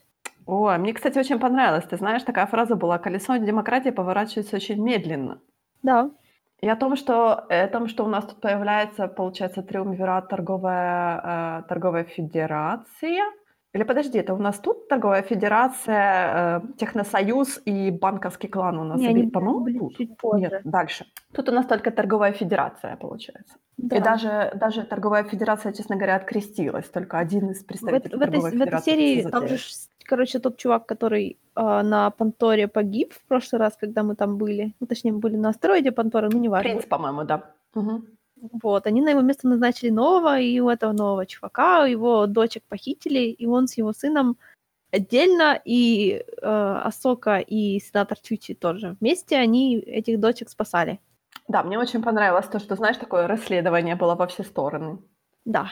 Ой, мне, кстати, очень понравилось. Ты знаешь, такая фраза была «Колесо демократии поворачивается очень медленно». Да, И о том, что, э, о том, что у нас тут появляется, получается, триумвират торговая, э, торговая федерация. Или подожди, это у нас тут торговая федерация, э, техносоюз и банковский клан у нас. Не, они по-моему, тут. позже. Нет, дальше. Тут у нас только торговая федерация, получается. да. И даже, даже торговая федерация, честно говоря, открестилась. Только один из в, представителей в этой, торговой в этой федерации. серии всё там же, короче, тот чувак, который а, на Панторе погиб в прошлый раз, когда мы там были. Ну, точнее, мы были на астероиде Пантора, ну, неважно. Принц, по-моему, да. Мгм. Вот, они на его место назначили нового, и у этого нового чувака его дочек похитили, и он с его сыном отдельно, и э, Асока и сенатор Чучи тоже вместе, они этих дочек спасали. Да, мне очень понравилось то, что, знаешь, такое расследование было во все стороны. Да.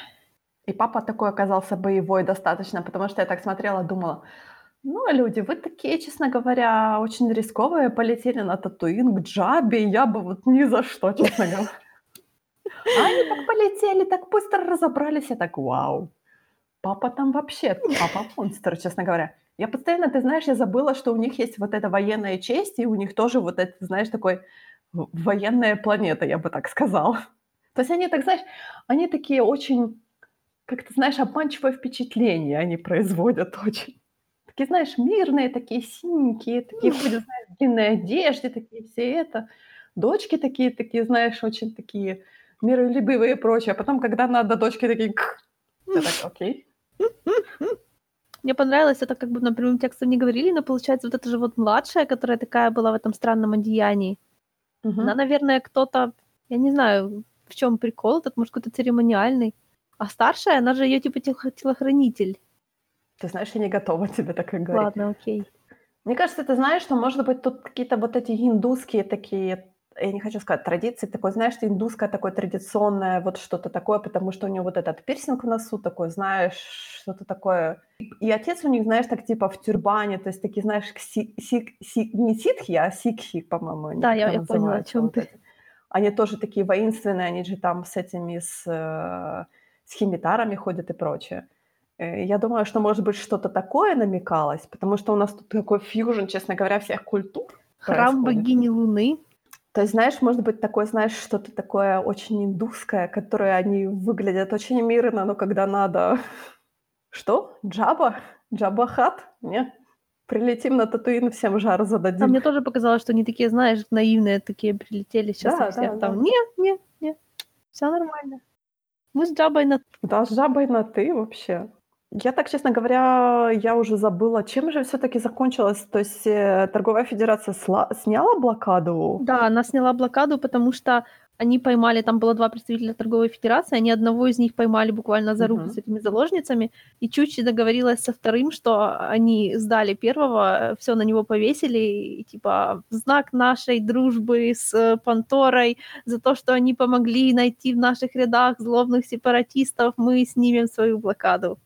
И папа такой оказался боевой достаточно, потому что я так смотрела, думала, ну, люди, вы такие, честно говоря, очень рисковые, полетели на Татуин к Джабе, я бы вот ни за что, честно говоря. А они так полетели, так быстро разобрались, я так, вау. Папа там вообще, папа монстр, честно говоря. Я постоянно, ты знаешь, я забыла, что у них есть вот эта военная честь, и у них тоже вот это, знаешь, такой военная планета, я бы так сказала. То есть они так, знаешь, они такие очень, как ты знаешь, обманчивое впечатление они производят очень. Такие, знаешь, мирные, такие синенькие, такие ходят, знаешь, в длинной одежде, такие все это. Дочки такие, такие, знаешь, очень такие миролюбивые и прочее. А потом, когда надо, дочки такие... Я так, окей. Мне понравилось это, как бы на прямым текстом не говорили, но получается вот эта же вот младшая, которая такая была в этом странном одеянии. Угу. Она, наверное, кто-то, я не знаю, в чем прикол, этот, может, какой-то церемониальный. А старшая, она же ее типа телохранитель. Ты знаешь, я не готова тебе так говорить. Ладно, окей. Мне кажется, ты знаешь, что, может быть, тут какие-то вот эти индусские такие я не хочу сказать традиции, такой, знаешь, индусское такое традиционное вот что-то такое, потому что у него вот этот пирсинг в носу такой, знаешь, что-то такое. И отец у них, знаешь, так типа в тюрбане, то есть такие, знаешь, си, си, си, не ситхи, а сикхи, по-моему. Да, я, я поняла, о чем вот ты. Это. Они тоже такие воинственные, они же там с этими, с, э, с химитарами ходят и прочее. Э, я думаю, что, может быть, что-то такое намекалось, потому что у нас тут такой фьюжн, честно говоря, всех культур. Храм происходит. богини Луны. То есть, знаешь, может быть такое, знаешь, что-то такое очень индусское, которое они выглядят очень мирно, но когда надо... Что? Джаба? Джаба-хат? Нет? Прилетим на Татуин, всем жар зададим. А мне тоже показалось, что они такие, знаешь, наивные такие прилетели сейчас да, всех да, там. Да. Нет, нет, нет, все нормально. Мы с Джабой на Да, с Джабой на ты вообще. Я так, честно говоря, я уже забыла, чем же все-таки закончилось. То есть э, торговая федерация сла- сняла блокаду? Да, она сняла блокаду, потому что они поймали, там было два представителя торговой федерации, они одного из них поймали буквально за руку uh-huh. с этими заложницами, и Чучи договорилась со вторым, что они сдали первого, все на него повесили, и, типа в знак нашей дружбы с Панторой за то, что они помогли найти в наших рядах злобных сепаратистов, мы снимем свою блокаду.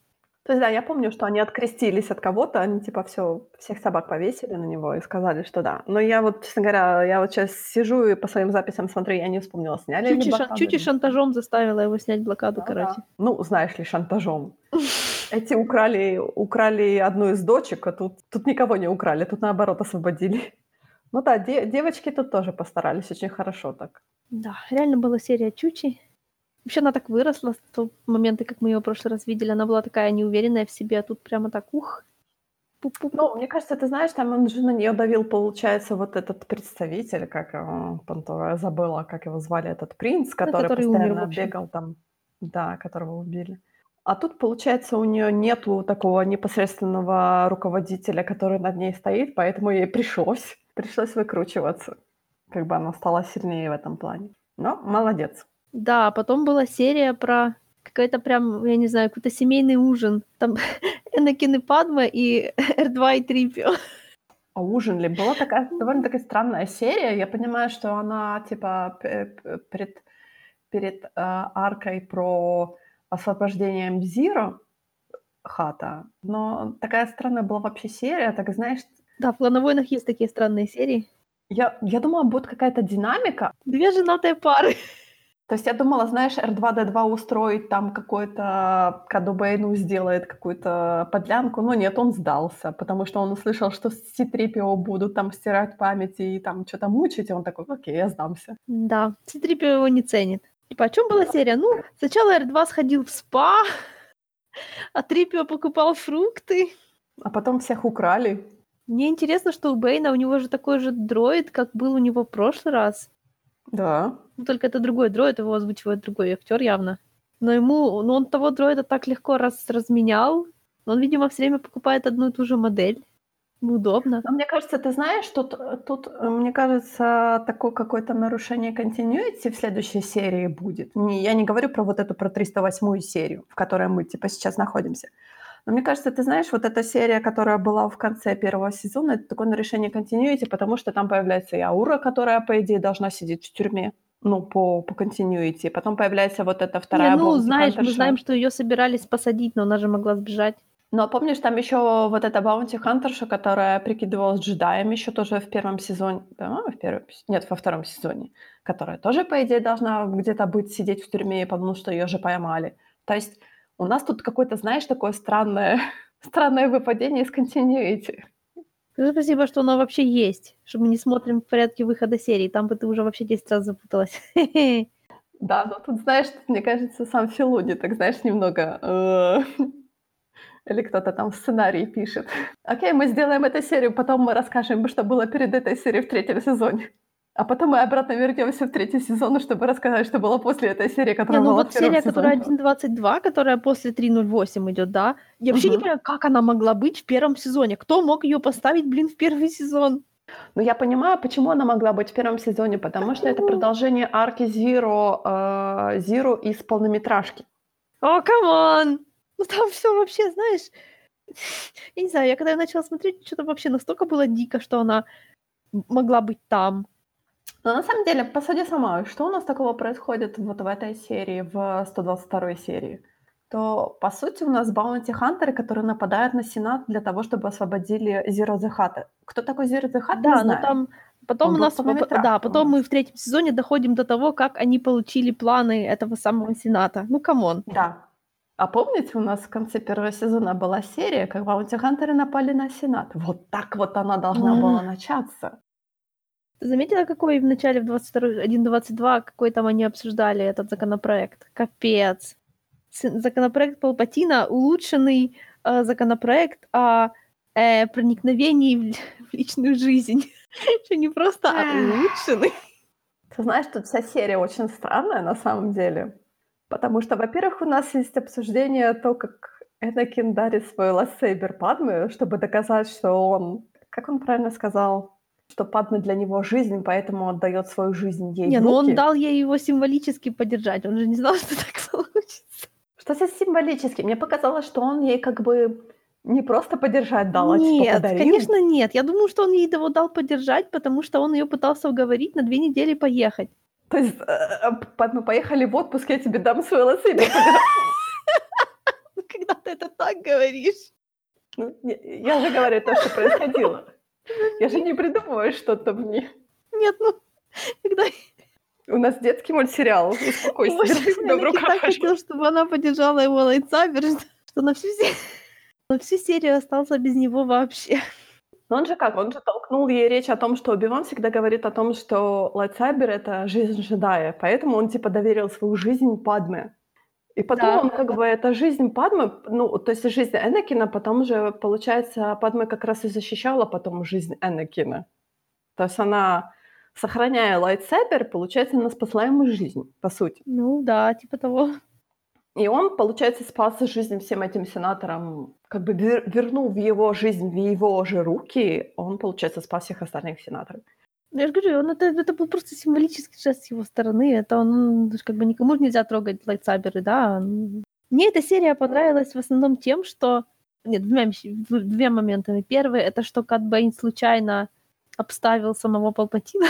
То есть, да, я помню, что они открестились от кого-то, они типа все, всех собак повесили на него и сказали, что да. Но я вот, честно говоря, я вот сейчас сижу и по своим записям смотрю, я не вспомнила, сняли чуть ли блокаду. Чуть и шантажом заставила его снять блокаду, да, короче. Да. Ну, знаешь ли, шантажом. Эти украли, украли одну из дочек, а тут, тут никого не украли, тут наоборот освободили. Ну да, де- девочки тут тоже постарались очень хорошо так. Да, реально была серия Чучи. Вообще она так выросла с того момента, как мы ее в прошлый раз видели. Она была такая неуверенная в себе, а тут прямо так ух. Пуп-пуп. Ну, мне кажется, ты знаешь, там он же на нее давил, получается, вот этот представитель, как его, Пантора, забыла, как его звали, этот принц, который, ну, который постоянно умер, бегал там, да, которого убили. А тут, получается, у нее нету такого непосредственного руководителя, который над ней стоит, поэтому ей пришлось, пришлось выкручиваться. Как бы она стала сильнее в этом плане. Но молодец. Да, потом была серия про какой-то прям, я не знаю, какой-то семейный ужин. Там Энакин и Падма и R2 и Трипио. А ужин ли? Была такая довольно такая странная серия. Я понимаю, что она типа перед, перед э, аркой про освобождение Мзиро хата. Но такая странная была вообще серия, так знаешь... Да, в «Клановойнах» есть такие странные серии. Я, я думала, будет какая-то динамика. Две женатые пары. То есть я думала, знаешь, R2-D2 устроить там какой-то Кадубейну сделает какую-то подлянку, но нет, он сдался, потому что он услышал, что с C-3PO будут там стирать память и там что-то мучить, и он такой, окей, я сдамся. Да, C-3PO его не ценит. Типа, о чем была серия? Ну, сначала R2 сходил в спа, а 3PO покупал фрукты. А потом всех украли. Мне интересно, что у Бейна, у него же такой же дроид, как был у него в прошлый раз. Да. Ну, только это другой дроид, его озвучивает другой актер явно. Но ему, ну он того дроида так легко раз разменял. Он, видимо, все время покупает одну и ту же модель. Удобно. Но мне кажется, ты знаешь, тут, тут мне кажется, такое какое-то нарушение континуити в следующей серии будет. Не, я не говорю про вот эту, про 308 серию, в которой мы, типа, сейчас находимся. Но мне кажется, ты знаешь, вот эта серия, которая была в конце первого сезона, это такое нарушение continuity, потому что там появляется и Аура, которая, по идее, должна сидеть в тюрьме, ну, по, по continuity. Потом появляется вот эта вторая Не, ну, Bounty знаешь, мы Hunterша. знаем, что ее собирались посадить, но она же могла сбежать. Но помнишь, там еще вот эта Баунти Хантерша, которая прикидывалась джедаем еще тоже в первом сезоне, по-моему, в первом, нет, во втором сезоне, которая тоже, по идее, должна где-то быть, сидеть в тюрьме, потому что ее же поймали. То есть у нас тут какое-то, знаешь, такое странное, странное выпадение из continuity. Скажи спасибо, что она вообще есть, что мы не смотрим в порядке выхода серии, там бы ты уже вообще 10 раз запуталась. Да, но тут, знаешь, мне кажется, сам Филуни, так знаешь, немного... э, Или кто-то там сценарий пишет. Окей, мы сделаем эту серию, потом мы расскажем, что было перед этой серией в третьем сезоне. А потом мы обратно вернемся в третий сезон, чтобы рассказать, что было после этой серии, Не, которая ну была вот в серия, которая 1.22, которая после 3.08 идет, да? Я вообще не Мгм. понимаю, как она могла быть в первом сезоне. Кто мог ее поставить, блин, в первый сезон? Но я понимаю, почему она могла быть в первом сезоне, потому что это продолжение арки Ziro, э, Ziro из полнометражки. О, come on! Ну там все вообще, знаешь... Я не знаю, я когда я начала смотреть, что-то вообще настолько было дико, что она могла быть там. Но на самом деле, посуди сама, что у нас такого происходит вот в этой серии, в 122 серии? То, по сути, у нас bounty hunter ы, которые нападают на Сенат для того, чтобы освободили the Hutt. Кто такой Hutt, не Да, но знаю. там потом Он у нас, да, потом мы в третьем сезоне доходим до того, как они получили планы этого самого Сената. Ну, come on. Да. А помните, у нас в конце первого сезона была серия, как bounty hunter ы напали на Сенат? Вот так вот она должна М. была начаться. Ты заметила, какой в начале в 22, 1.22, какой там они обсуждали этот законопроект? Капец. Законопроект Палпатина, улучшенный э, законопроект о э, проникновении в, в личную жизнь. Что не просто, а улучшенный. Ты знаешь, тут вся серия очень странная на самом деле. Потому что, во-первых, у нас есть обсуждение то, как Энакин дарит свой лассейбер Падме, чтобы доказать, что он, как он правильно сказал, что Падме для него жизнь, поэтому отдает свою жизнь ей Не, ну он дал ей его символически поддержать. Он же не знал, что так получится. Что за символически? Мне показалось, что он ей как бы не просто поддержать дал, а типа подарил. конечно нет. Я думаю, что он ей его дал поддержать, потому что он ее пытался уговорить на две недели поехать. То есть, э, э, Падме, поехали в отпуск, я тебе дам свой. Ну, Когда ты это так говоришь. Ну, Я же говорю то, что происходило. Я же не придумываю что-то мне. Нет, ну, когда У нас детский мультсериал. Успокойся, держи в руках. так хотел, чтобы она поддержала его lightsaber, что- на всю, се- на всю серию остался без него вообще. Но он же как? Он же толкнул ей речь о том, что Убиван всегда говорит о том, что lightsaber — это жизнь джедая, поэтому он типа доверил свою жизнь Падме. И потом Да, он как бы, эта жизнь Падме, ну, то есть жизнь Энакина, потом же, получается, Падме как раз и защищала потом жизнь Энакина. То есть она, сохраняя lightsaber, получается, она спасла ему жизнь, по сути. Ну да, типа того. И он, получается, спас жизнь всем этим сенаторам, как бы вер- вернул в его жизнь, в его же руки, он, получается, спас всех остальных сенаторов. Ну, Я же говорю, он это, это был просто символический жест с его стороны. Это он, ну, как бы никому нельзя трогать lightsaber ы, да. Мне эта серия понравилась в основном тем, что... Нет, двумя, двумя моментами. Первый — это что Кэд Бэйн случайно обставил самого Палпатина.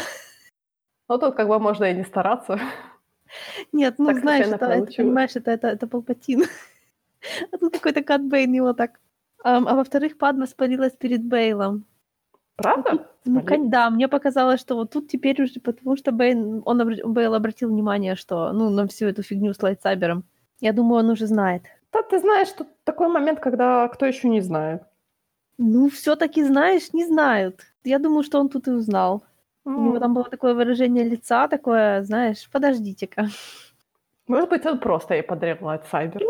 Ну, тут как бы можно и не стараться. Нет, ну Так знаешь, это, это, понимаешь, это, это, это Палпатин. А тут какой-то Кэд Бэйн его так... Ам, а во-вторых, Падма спалилась перед Бейлом. Правда? Ну, кон- да, мне показалось, что вот тут теперь уже, потому что Бэйн, он, обр- Бейл обратил внимание, что, ну, на всю эту фигню с lightsaber ом. Я думаю, он уже знает. Да, ты знаешь, тут такой момент, когда кто еще не знает. Ну, все-таки знаешь, не знают. Я думаю, что он тут и узнал. У него М, там было такое выражение лица, такое, знаешь, подождите-ка. Может быть, он просто ей подарил лайтсайбер.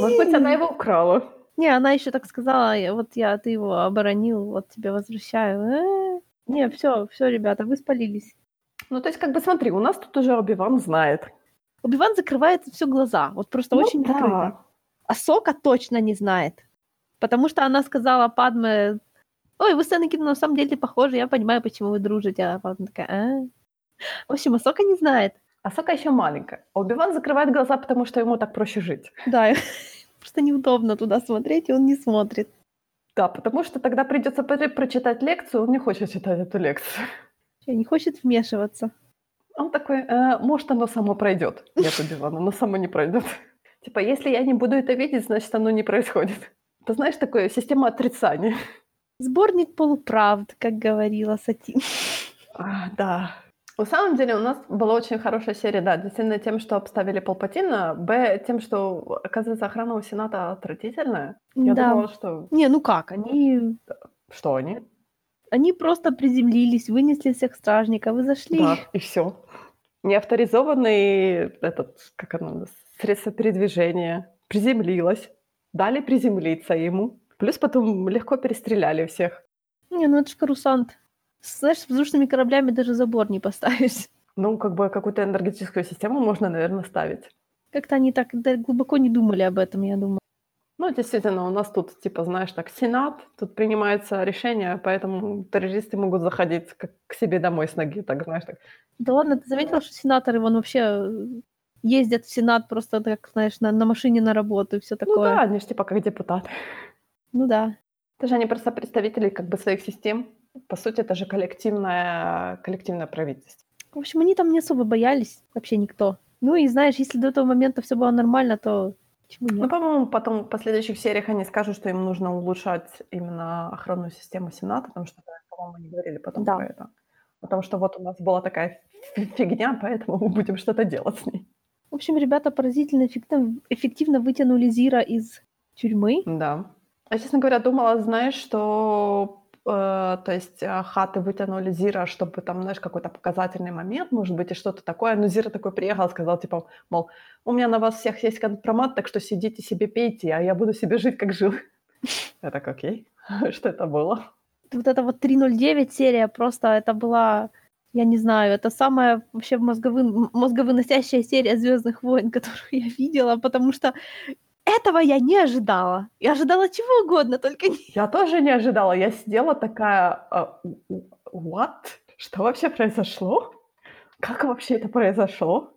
Может быть, она его украла. Не, она еще так сказала, «Я- вот я, ты его оборонил, вот тебе возвращаю. Э, Не, все, все, ребята, вы спалились. Ну, то есть, как бы смотри, у нас тут уже Оби-Ван знает. Убиван закрывает все глаза, вот просто Ну очень да. открыто. А Сока точно не знает. Потому что она сказала Падме, ой, вы с Энакином на самом деле похожи, я понимаю, почему вы дружите. А Падме такая, «А?» В общем, Асока не знает. А Сока еще маленькая. А Оби-Ван закрывает глаза, потому что ему так проще жить. Да, Просто неудобно туда смотреть, и он не смотрит. Да, потому что тогда придется прочитать лекцию, он не хочет читать эту лекцию. Не хочет вмешиваться. Он такой, э, может, оно само пройдет. Нет, Дилана, оно само не пройдет. Типа, если я не буду это видеть, значит, оно не происходит. Ты знаешь, такое система отрицания. Сборник полуправд, как говорила Сати. А, да. На самом деле у нас была очень хорошая серия, да, действительно тем, что обставили Палпатина, б, тем, что, оказывается, охрана у Сената отвратительная. Я да. думала, что... Не, ну как, они... Что они? Они просто приземлились, вынесли всех стражников и зашли. Да, и все. Неавторизованный этот, как оно, средство передвижения приземлилось, дали приземлиться ему, плюс потом легко перестреляли всех. Не, ну это ж карусант. Знаешь, с воздушными кораблями даже забор не поставишь. Ну, как бы какую-то энергетическую систему можно, наверное, ставить. Как-то они так глубоко не думали об этом, я думаю. Ну, действительно, у нас тут, типа, знаешь, так, Сенат, тут принимается решение, поэтому террористы могут заходить как к себе домой с ноги, так, знаешь, так. Да ладно, ты заметила, что сенаторы, вон вообще э, ездят в Сенат просто, так, знаешь, на, на машине на работу и все такое. Ну да, они же типа как депутаты. Ну да. Это же они просто представители как бы своих систем. По сути, это же коллективное, коллективное правительство. В общем, они там не особо боялись, вообще никто. Ну и знаешь, если до этого момента все было нормально, то почему нет? Ну, по-моему, потом в последующих сериях они скажут, что им нужно улучшать именно охранную систему Сената, потому что, по-моему, они говорили потом да. про это. Потому что вот у нас была такая фигня, поэтому мы будем что-то делать с ней. В общем, ребята поразительно эффективно, эффективно вытянули Зира из тюрьмы. Да. Я, честно говоря, думала, знаешь, что Э, то есть э, хаты вытянули Зира, чтобы там, знаешь, какой-то показательный момент, может быть, и что-то такое. Но Зира такой приехал, сказал, типа, мол, у меня на вас всех есть компромат, так что сидите себе пейте, а я буду себе жить, как жил. Я так, окей, что это было? Вот это вот 309 серия, просто это была, я не знаю, это самая вообще мозговы, мозговыносящая серия Звездных войн, которую я видела, потому что этого я не ожидала. Я ожидала чего угодно, только не... Я тоже не ожидала. Я сидела такая, uh, what? Что вообще произошло? Как вообще это произошло?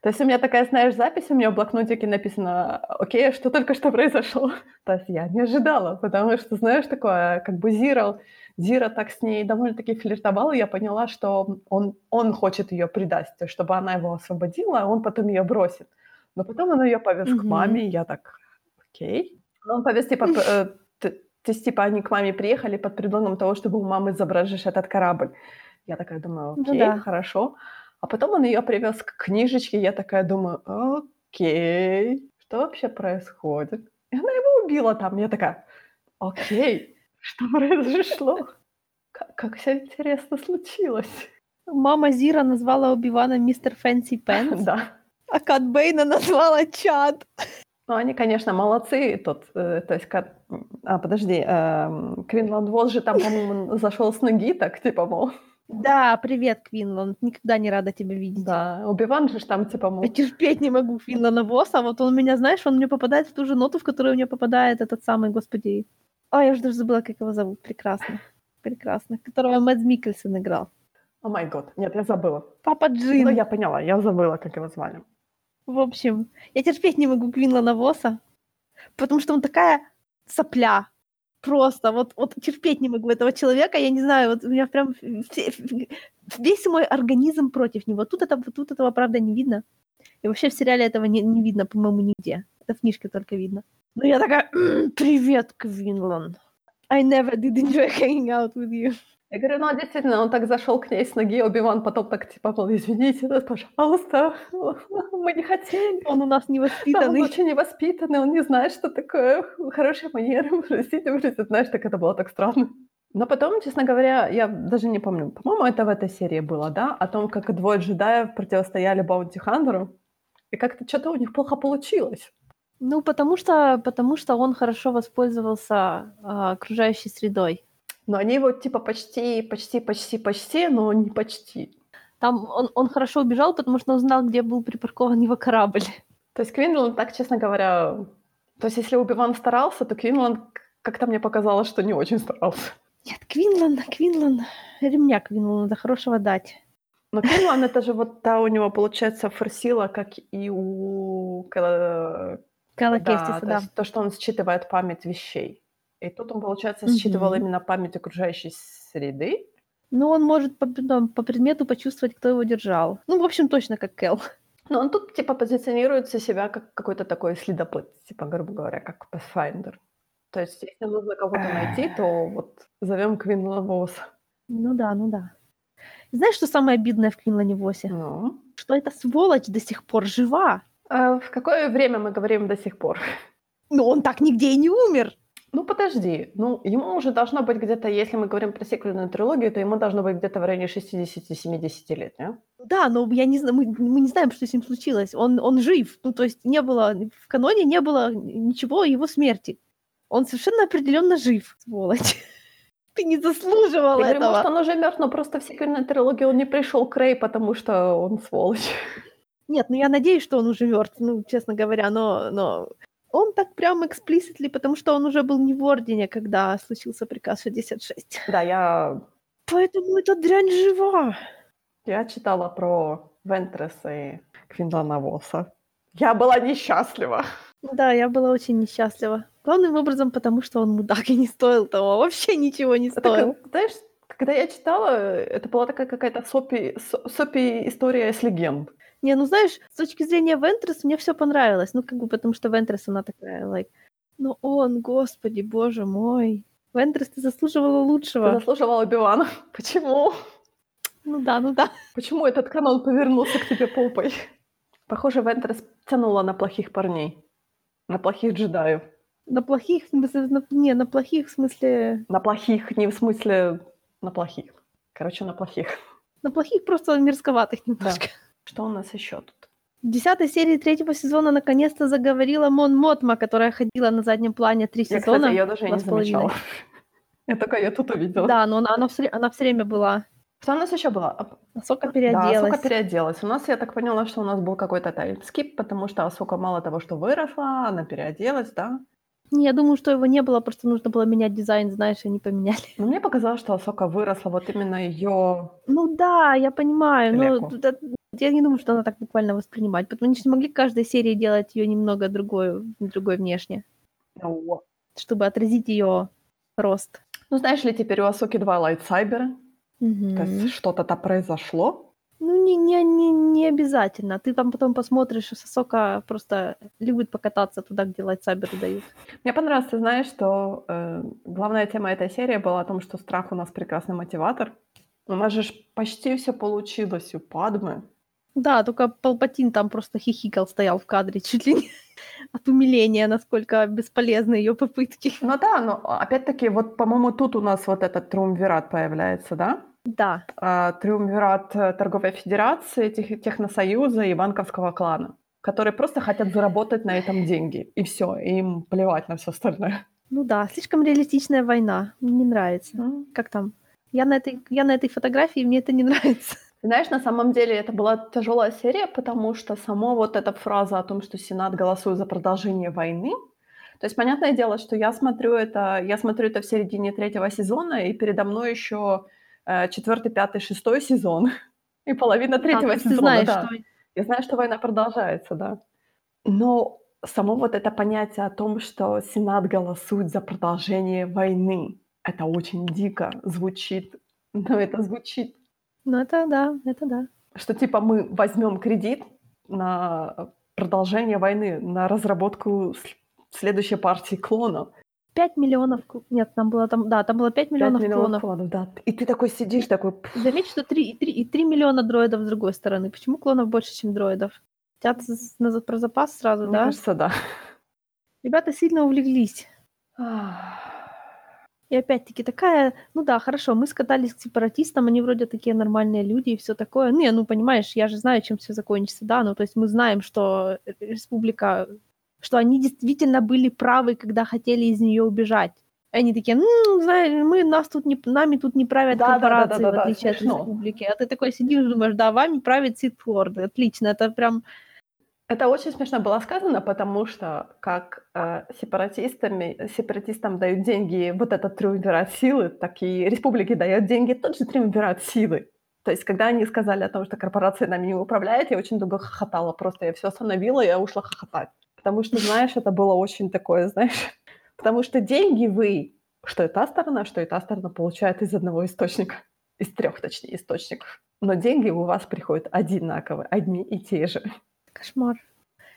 То есть у меня такая, знаешь, запись, у меня в блокнотике написано, окей, что только что произошло. То есть я не ожидала, потому что, знаешь, такое, как бы Зира, Зира так с ней довольно-таки флиртовал, и я поняла, что он, он хочет ее предать, то есть чтобы она его освободила, а он потом ее бросит. Но потом он ее повез к маме, и я так, окей. Но он повез, типа, э, то есть, типа, они к маме приехали под предлогом того, чтобы у мамы забрать этот корабль. Я такая думаю, ну окей, ну, да. хорошо. А потом он ее привез к книжечке, я такая думаю, окей, что вообще происходит? И она его убила там. Я такая, окей, что произошло? Как, как все интересно случилось. Мама Зира назвала Убивана мистер Фэнси Пенс. Да. А Кат Бейна назвала Чад. Ну, они, конечно, молодцы. Тот, э, то есть, Кат... А, подожди, э, Квинланд Волс же там, по-моему, зашел с ноги, так, типа, мол. Да, привет, Квинланд. Никогда не рада тебя видеть. Да, Убиван же там, типа, мол... Я терпеть не могу Квинлана Восса. Вот он меня, знаешь, он мне попадает в ту же ноту, в которую мне попадает этот самый, господи... Ой, я уже даже забыла, как его зовут. Прекрасно. Прекрасно. Которого Мэдс Миккельсон играл. О май год. Нет, я забыла. Папа Джин. Ну, я поняла, я забыла, как его звали. В общем, я терпеть не могу Квинлана Восса, потому что он такая сопля. Просто вот, вот терпеть не могу этого человека. Я не знаю, вот у меня прям весь мой организм против него. Тут, это, тут этого, правда, не видно. И вообще в сериале этого не, не видно, по-моему, нигде. Это в книжке только видно. Но я такая, привет, Квинлан. I never did enjoy hanging out with you. Я говорю, ну, действительно, он так зашел к ней с ноги, Оби-Ван потом так, типа, мол, извините, да, пожалуйста, мы не хотели. Он у нас невоспитанный. Да, он очень невоспитанный, он не знает, что такое хорошая манера, простите, простите, знаешь, так это было так странно. Но потом, честно говоря, я даже не помню, по-моему, это в этой серии было, да, о том, как двое джедаев противостояли Баунти Хантеру, и как-то что-то у них плохо получилось. Ну, потому что, потому что он хорошо воспользовался а, окружающей средой. Но они вот типа почти, почти, почти, почти, но не почти. Там он, он хорошо убежал, потому что он знал, где был припаркован его корабль. То есть Квинланд, так честно говоря... То есть если Убиван старался, то Квинланд как-то мне показалось, что не очень старался. Нет, Квинланд, Квинланд, ремня Квинланда хорошего дать. Но Квинланд это же вот та у него, получается, форсила, как и у Кэлла Да, Кестиса, то да. то, что он считывает память вещей. И тут он, получается, считывал Мгм. именно память окружающей среды. Ну, он может по, там, по предмету почувствовать, кто его держал. Ну, в общем, точно как Кэл. Но он тут, типа, позиционируется себя как какой-то такой следопыт, типа, грубо говоря, как Pathfinder. То есть, если нужно кого-то найти, то вот зовем Квинлана Восса. Ну да, ну да. Знаешь, что самое обидное в Квинлане Восе? Ну, Что эта сволочь до сих пор жива. а в какое время мы говорим до сих пор? Но он так нигде и не умер. Ну, подожди. Ну, ему уже должно быть где-то, если мы говорим про сиквельную трилогию, то ему должно быть где-то в районе 60-70 лет, не? Да, но я не знаю, мы, мы не знаем, что с ним случилось. Он, он жив. Ну, то есть не было, в каноне не было ничего о его смерти. Он совершенно определенно жив, сволочь. Ты не заслуживал Я говорю, этого. может, он уже мертв, но просто в сиквельной трилогии он не пришел к Рэй, потому что он сволочь. Нет, ну я надеюсь, что он уже мертв, ну, честно говоря, но, но он так прям эксплиситли, потому что он уже был не в Ордене, когда случился приказ 66. Да, я, Поэтому эта дрянь жива. я читала про Вентреса и Квинлана Восса. Я была несчастлива. Да, я была очень несчастлива. Главным образом, потому что он мудак и не стоил того, вообще ничего не Это стоил. как, знаешь, когда я читала, это была такая какая-то сопи, со- сопи история с легенд. Не, ну знаешь, с точки зрения Вентрес мне все понравилось. Ну, как бы потому что Вентрес, она такая, like, ну он, господи, боже мой. Вентрес, ты заслуживала Ты лучшего. заслуживала Оби-Вана. Почему? Ну да, ну да. Почему этот канон повернулся к тебе попой? Похоже, Вентрес тянула на плохих парней. На плохих джедаев. На плохих, в смысле, на- не, на плохих, в смысле, На плохих, не в смысле на плохих. Короче, на плохих. на плохих просто мерзковатых немножко. Что у нас еще тут? В десятой серии третьего сезона наконец-то заговорила Мон Мотма, которая ходила на заднем плане три Я, сезона. кстати, ее даже не замечала. Я только ее тут увидела. Да, но она, она, все, она все время была. Что у нас еще было? А, Асока Да, переоделась. Асока переоделась. У нас, я так поняла, что у нас был какой-то таймскип, потому что Асока мало того, что выросла, она переоделась, да? Не, я думаю, что его не было, просто нужно было менять дизайн, знаешь, и они поменяли. Но мне показалось, что Асока выросла, вот именно ее... Ну да, я понимаю, но Леку. Я не думаю, что она так буквально воспринимать, потому что не могли каждой серии делать ее немного другой, другой внешне, Ну, чтобы отразить ее рост. ну, знаешь ли, теперь у Асоки два лайтсайбера, Мгм. то есть что-то-то произошло. Ну, не, не, не, не обязательно. Ты там потом посмотришь, Сосока просто любит покататься туда, где лайтсайберы дают. Мне понравилось, ты знаешь, что э, главная тема этой серии была о том, что страх у нас прекрасный мотиватор. У нас же почти все получилось у Падмы. Да, только Палпатин там просто хихикал, стоял в кадре чуть ли не от умиления, насколько бесполезны ее попытки. Ну да, но опять-таки, вот, по-моему, тут у нас вот этот триумвират появляется, да? Да, А, Триумвират э, торговой федерации, тех- техносоюза и банковского клана, которые просто хотят заработать на этом деньги. И все, им плевать на все остальное. ну да, слишком реалистичная война. Мне не нравится. Как там? Я на этой, я на этой фотографии, мне это не нравится. Знаешь, на самом деле это была тяжелая серия, потому что сама вот эта фраза о том, что Сенат голосует за продолжение войны, то есть понятное дело, что я смотрю это, я смотрю это в середине третьего сезона, и передо мной еще э, четвертый, пятый, шестой сезон и половина А, третьего ты сезона. знаешь, да. что... Я знаю, что война продолжается, да. Но само вот это понятие о том, что Сенат голосует за продолжение войны, это очень дико звучит. Но это звучит Ну это да, это да. что типа мы возьмем кредит на продолжение войны, на разработку следующей партии клонов. 5 миллионов... Нет, там было там... Да, там было 5 Пять миллионов, миллионов клонов. клонов, да. И ты такой сидишь, такой, «Пф, Заметь, что 3, и 3, и 3 миллиона дроидов с другой стороны. Почему клонов больше, чем дроидов? Хотят з- на за- про запас сразу, мне да? кажется, да. Ребята сильно увлеклись. И опять-таки такая, ну да, хорошо, мы скатались к сепаратистам, они вроде такие нормальные люди и все такое. Не, ну понимаешь, я же знаю, чем все закончится, да, ну то есть мы знаем, что э, республика, что они действительно были правы, когда хотели из нее убежать. И Они такие, ну, знаешь, мы, нас тут не, нами тут не правят Да, да, да, корпорации, да, да, в да, отличие от смешно. республики. А ты такой сидишь, думаешь, да, вами правят ситхорды, отлично, это прям Это очень смешно было сказано, потому что как э, сепаратистами, сепаратистам дают деньги вот этот триумвират силы, так и республике дает деньги тот же триумвират силы. То есть, когда они сказали о том, что корпорация нами не управляет, я очень долго хохотала. Просто я все остановила, я ушла хохотать. Потому что, знаешь, это было очень такое, знаешь, потому что деньги вы, что и та сторона, что и та сторона получает из одного источника, из трех, точнее, источников. Но деньги у вас приходят одинаковые, одни и те же. Кошмар.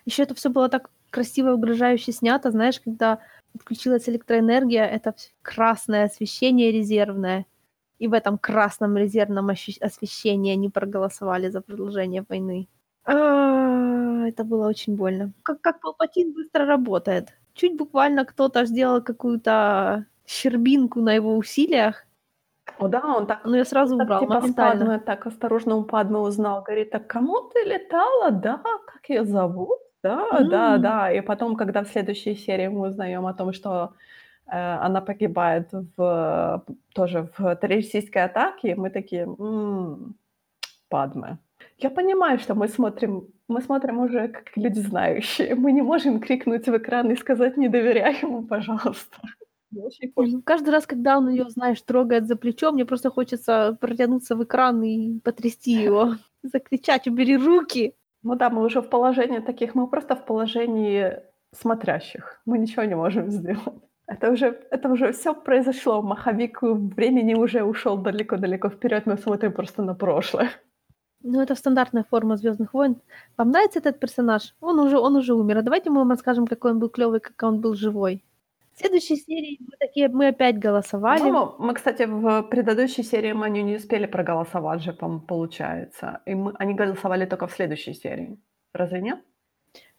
Еще это все было так красиво и угрожающе снято, знаешь, когда отключилась электроэнергия, это красное освещение резервное, и в этом красном резервном освещении они проголосовали за продолжение войны. А, это было очень больно. Как, как Палпатин быстро работает. Чуть буквально кто-то сделал какую-то щербинку на его усилиях. О да, он так, ну я сразу так, убрал типа, моментально. Падме, так осторожно у Падме узнал. Говорит, так кому ты летала? Да, как ее зовут? Да, mm. да, да. И потом, когда в следующей серии мы узнаем о том, что э, она погибает в, тоже в террористической атаке, мы такие, м-м, Падме. Я понимаю, что мы смотрим, мы смотрим уже как люди знающие. Мы не можем крикнуть в экран и сказать «не доверяй ему, пожалуйста». Ну, каждый раз, когда он ее, знаешь, трогает за плечо, мне просто хочется протянуться в экран и потрясти его, закричать «убери руки!» Ну да, мы уже в положении таких, мы просто в положении смотрящих. Мы ничего не можем сделать. Это уже, это уже все произошло. Маховик времени уже ушел далеко-далеко вперед. Мы смотрим просто на прошлое. Ну, это стандартная форма Звездных войн. Вам нравится этот персонаж? Он уже, он уже умер. А давайте мы вам расскажем, какой он был клевый, как он был живой. В следующей серии мы такие, мы опять голосовали. Ну, мы, кстати, в предыдущей серии мы не успели проголосовать же, получается. И мы, они голосовали только в следующей серии. Разве нет?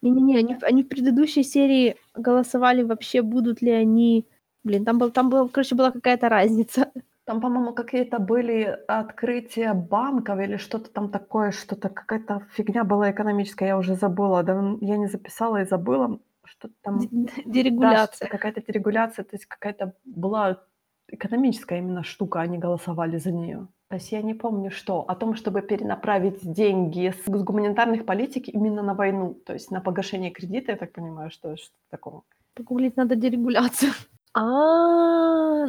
Не-не-не, они, они в предыдущей серии голосовали вообще, будут ли они... Блин, там, был, там был, короче, была какая-то разница. Там, по-моему, какие-то были открытия банков или что-то там такое, что-то какая-то фигня была экономическая, я уже забыла, да, я не записала и забыла, что-то там... Дерегуляция. Да, какая-то дерегуляция, то есть какая-то была экономическая именно штука, они голосовали за нее. То есть я не помню, что. О том, чтобы перенаправить деньги с гуманитарных политик именно на войну, то есть на погашение кредита, я так понимаю, что что такого. Погуглить надо дерегуляцию. А,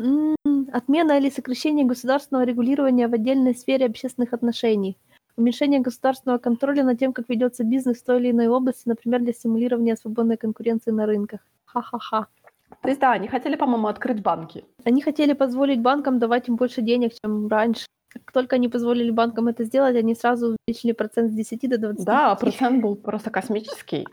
отмена или сокращение государственного регулирования в отдельной сфере общественных отношений. Уменьшение государственного контроля над тем, как ведется бизнес в той или иной области, например, для стимулирования свободной конкуренции на рынках. Ха-ха-ха. То есть, да, они хотели, по-моему, открыть банки. Они хотели позволить банкам давать им больше денег, чем раньше. Как только они позволили банкам это сделать, они сразу увеличили процент с 10 до 20. Да, процент был просто космический.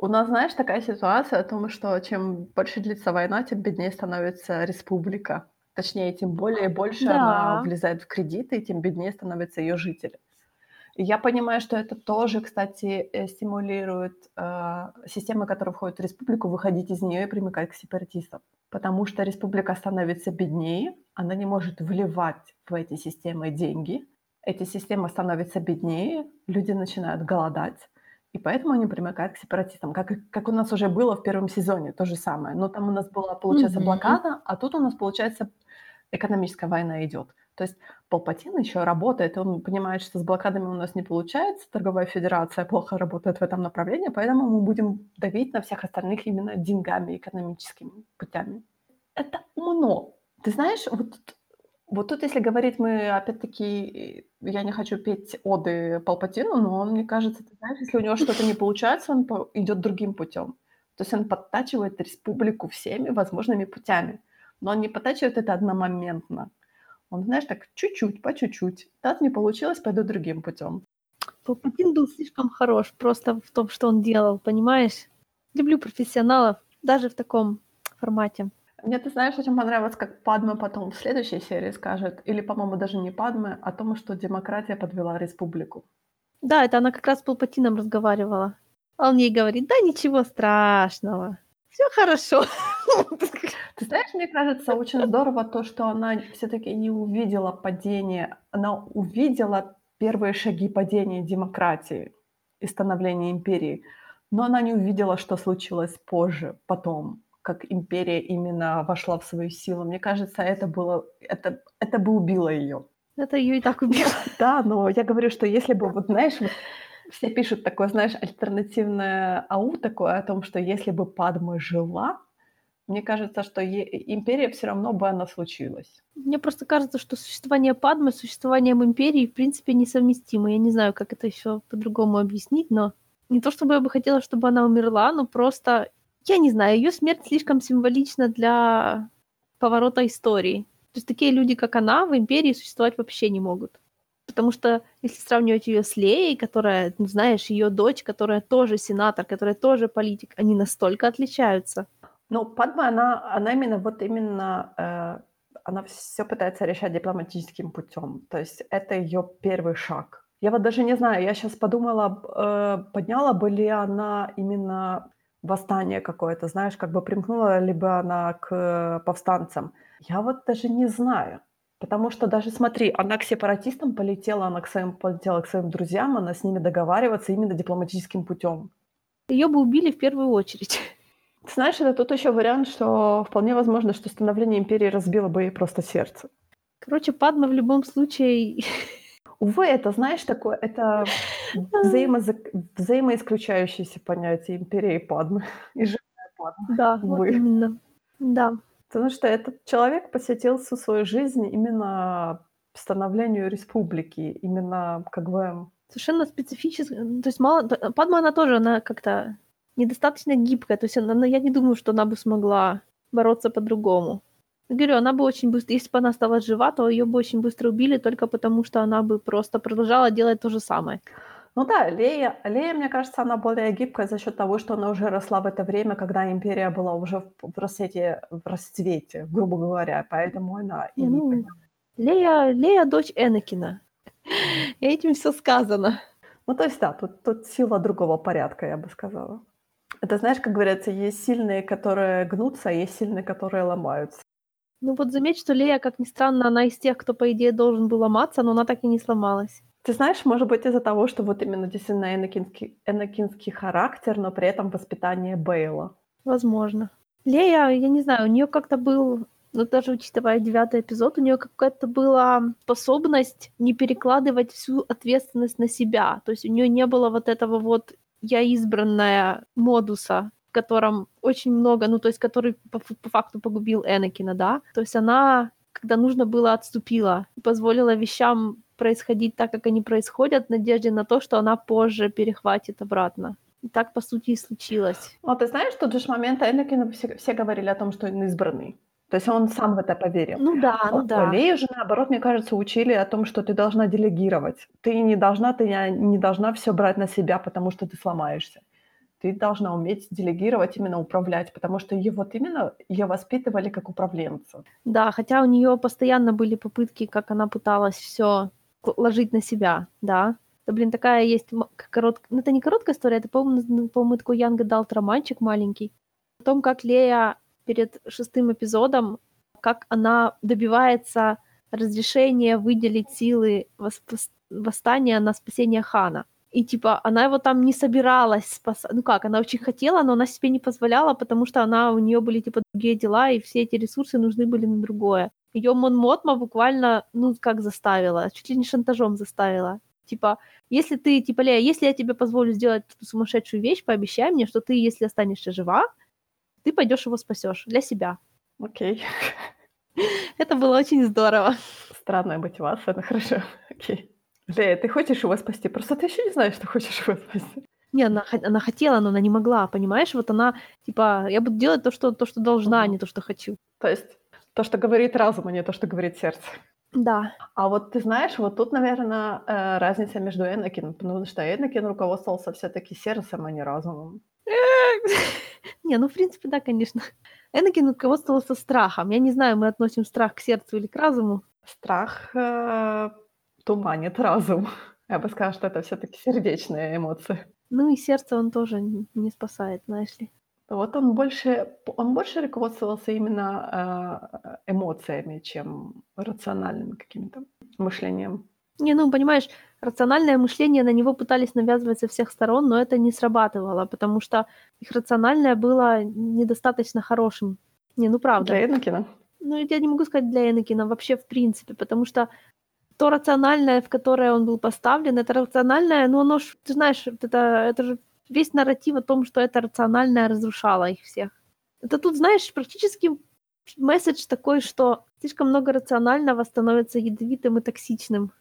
У нас, знаешь, такая ситуация о том, что чем больше длится война, тем беднее становится республика. Точнее, тем более и больше да. она влезает в кредиты, и тем беднее становятся ее жители. И я понимаю, что это тоже, кстати, э, стимулирует э, системы, которые входят в республику, выходить из нее и примыкать к сепаратистам. Потому что республика становится беднее, она не может вливать в эти системы деньги, эти системы становятся беднее, люди начинают голодать, и поэтому они примыкают к сепаратистам, как, как у нас уже было в первом сезоне, то же самое. Но там у нас была, получается, блокада, а тут у нас, получается, экономическая война идет. То есть Палпатин еще работает, он понимает, что с блокадами у нас не получается, торговая федерация плохо работает в этом направлении, поэтому мы будем давить на всех остальных именно деньгами, экономическими путями. Это умно. Ты знаешь, вот, вот тут, если говорить, мы опять-таки, я не хочу петь оды Палпатину, но он, мне кажется, ты знаешь, если у него что-то не получается, он идет другим путем. То есть он подтачивает республику всеми возможными путями но он не подтачивает это одномоментно. Он, знаешь, так чуть-чуть, по чуть-чуть. Так не получилось, пойду другим путем. Палпатин был слишком хорош просто в том, что он делал, понимаешь? Люблю профессионалов, даже в таком формате. Мне, ты знаешь, очень понравилось, как Падме потом в следующей серии скажет, или, по-моему, даже не Падме, о том, что демократия подвела республику. Да, это она как раз с Палпатином разговаривала. А он ей говорит, да ничего страшного, все хорошо. Ты знаешь, мне кажется, очень здорово то, что она все-таки не увидела падение, она увидела первые шаги падения демократии и становления империи, но она не увидела, что случилось позже, потом, как империя именно вошла в свою силу. Мне кажется, это было, это, это бы убило ее. Это ее и так убило. Да, но я говорю, что если бы, вот знаешь, все пишут такое, знаешь, альтернативное ау такое о том, что если бы Падма жила, мне кажется, что е- империя все равно бы она случилась. Мне просто кажется, что существование Падмы с существованием империи в принципе несовместимо. Я не знаю, как это еще по-другому объяснить, но не то чтобы я бы хотела, чтобы она умерла, но просто, я не знаю, ее смерть слишком символична для поворота истории. То есть такие люди, как она, в Империи существовать вообще не могут. Потому что если сравнивать ее с Леей, которая, ну, знаешь, ее дочь, которая тоже сенатор, которая тоже политик, они настолько отличаются. Ну, Падма, она, она именно вот именно, э, она все пытается решать дипломатическим путем. То есть это ее первый шаг. Я вот даже не знаю, я сейчас подумала, э, подняла бы ли она именно восстание какое-то, знаешь, как бы примкнула ли бы она к повстанцам. Я вот даже не знаю. Потому что даже смотри, она к сепаратистам полетела, она к своим, полетела к своим друзьям, она с ними договариваться именно дипломатическим путем. Ее бы убили в первую очередь. Ты знаешь, это тут еще вариант, что вполне возможно, что становление империи разбило бы ей просто сердце. Короче, Падма в любом случае... Увы, это, знаешь, такое, это взаимозак... взаимоисключающееся понятие империи и Падмы. И живая Падма. Да, вот именно. Да. Потому что этот человек посвятил всю свою жизнь именно становлению республики, именно как бы... Совершенно специфически. То есть мало... Падма, она тоже, она как-то недостаточно гибкая. То есть она, я не думаю, что она бы смогла бороться по-другому. Говорю, она бы очень быстро, если бы она стала жива, то ее бы очень быстро убили только потому, что она бы просто продолжала делать то же самое. Ну да, Лея, Лея, мне кажется, она более гибкая за счет того, что она уже росла в это время, когда империя была уже в, в, расцвете, в расцвете, грубо говоря, поэтому она и... Ну, Лея, Лея дочь Энакина. Этим все сказано. Ну, то есть, да, тут, тут сила другого порядка, я бы сказала. Это, знаешь, как говорится, есть сильные, которые гнутся, а есть сильные, которые ломаются. Ну вот заметь, что Лея, как ни странно, она из тех, кто, по идее, должен был ломаться, но она так и не сломалась. Ты знаешь, может быть, из-за того, что вот именно действительно энакинский, энакинский характер, но при этом воспитание Бейла. Возможно. Лея, я не знаю, у нее как-то был, ну даже учитывая девятый эпизод, у нее какая-то была способность не перекладывать всю ответственность на себя. То есть у нее не было вот этого вот я избранная модуса, в котором очень много, ну то есть который по, по факту погубил Энакина, да. То есть она, когда нужно было, отступила позволила вещам происходить так, как они происходят, в надежде на то, что она позже перехватит обратно. И так, по сути, и случилось. Ну, ты знаешь, тот же момент Энакина все, все говорили о том, что он избранный. То есть он сам в это поверил. Ну да, ну да. Лею же, наоборот, мне кажется, учили о том, что ты должна делегировать. Ты не должна, ты не должна все брать на себя, потому что ты сломаешься. Ты должна уметь делегировать, именно управлять, потому что ее вот именно ее воспитывали как управленца. Да, хотя у нее постоянно были попытки, как она пыталась все ложить на себя, да. Да, блин, такая есть короткая... Ну, это не короткая история, это, по-моему, по-моему такой Янга Далт романчик маленький. О том, как Лея перед шестым эпизодом, как она добивается разрешения выделить силы восстания на спасение Хана. И типа она его там не собиралась спасать. Ну как, она очень хотела, но она себе не позволяла, потому что она, у нее были типа другие дела, и все эти ресурсы нужны были на другое. Ее Мон Мотма буквально, ну как заставила, чуть ли не шантажом заставила. Типа, если ты, типа, Лея, если я тебе позволю сделать эту сумасшедшую вещь, пообещай мне, что ты, если останешься жива, ты пойдешь его спасешь для себя. Окей. Это было очень здорово. Странная мотивация, но хорошо. Окей. Лея, ты хочешь его спасти? Просто ты еще не знаешь, что хочешь его спасти. Не, она, она хотела, но она не могла, понимаешь? Вот она, типа, я буду делать то, что, то, что должна, а не то, что хочу. То есть то, что говорит разум, а не то, что говорит сердце. Да. А вот ты знаешь, вот тут, наверное, э, разница между Энакином, потому что Энакин руководствовался все-таки сердцем, а не разумом. Не, ну, в принципе, да, конечно. Энакин руководствовался страхом. Я не знаю, мы относим страх к сердцу или к разуму. Страх э, туманит разум. Я бы сказала, что это все-таки сердечные эмоции. Ну и сердце он тоже не спасает, знаешь ли. Вот он больше, он больше руководствовался именно э, эмоциями, чем рациональным каким-то мышлением. Не, ну, понимаешь, рациональное мышление на него пытались навязывать со всех сторон, но это не срабатывало, потому что их рациональное было недостаточно хорошим. Не, ну правда. Для Энакина? Ну, я не могу сказать для Энакина, вообще в принципе, потому что то рациональное, в которое он был поставлен, это рациональное, ну оно ж, ты знаешь, это, это же весь нарратив о том, что это рациональное разрушало их всех. Это тут, знаешь, практически месседж такой, что слишком много рационального становится ядовитым и токсичным.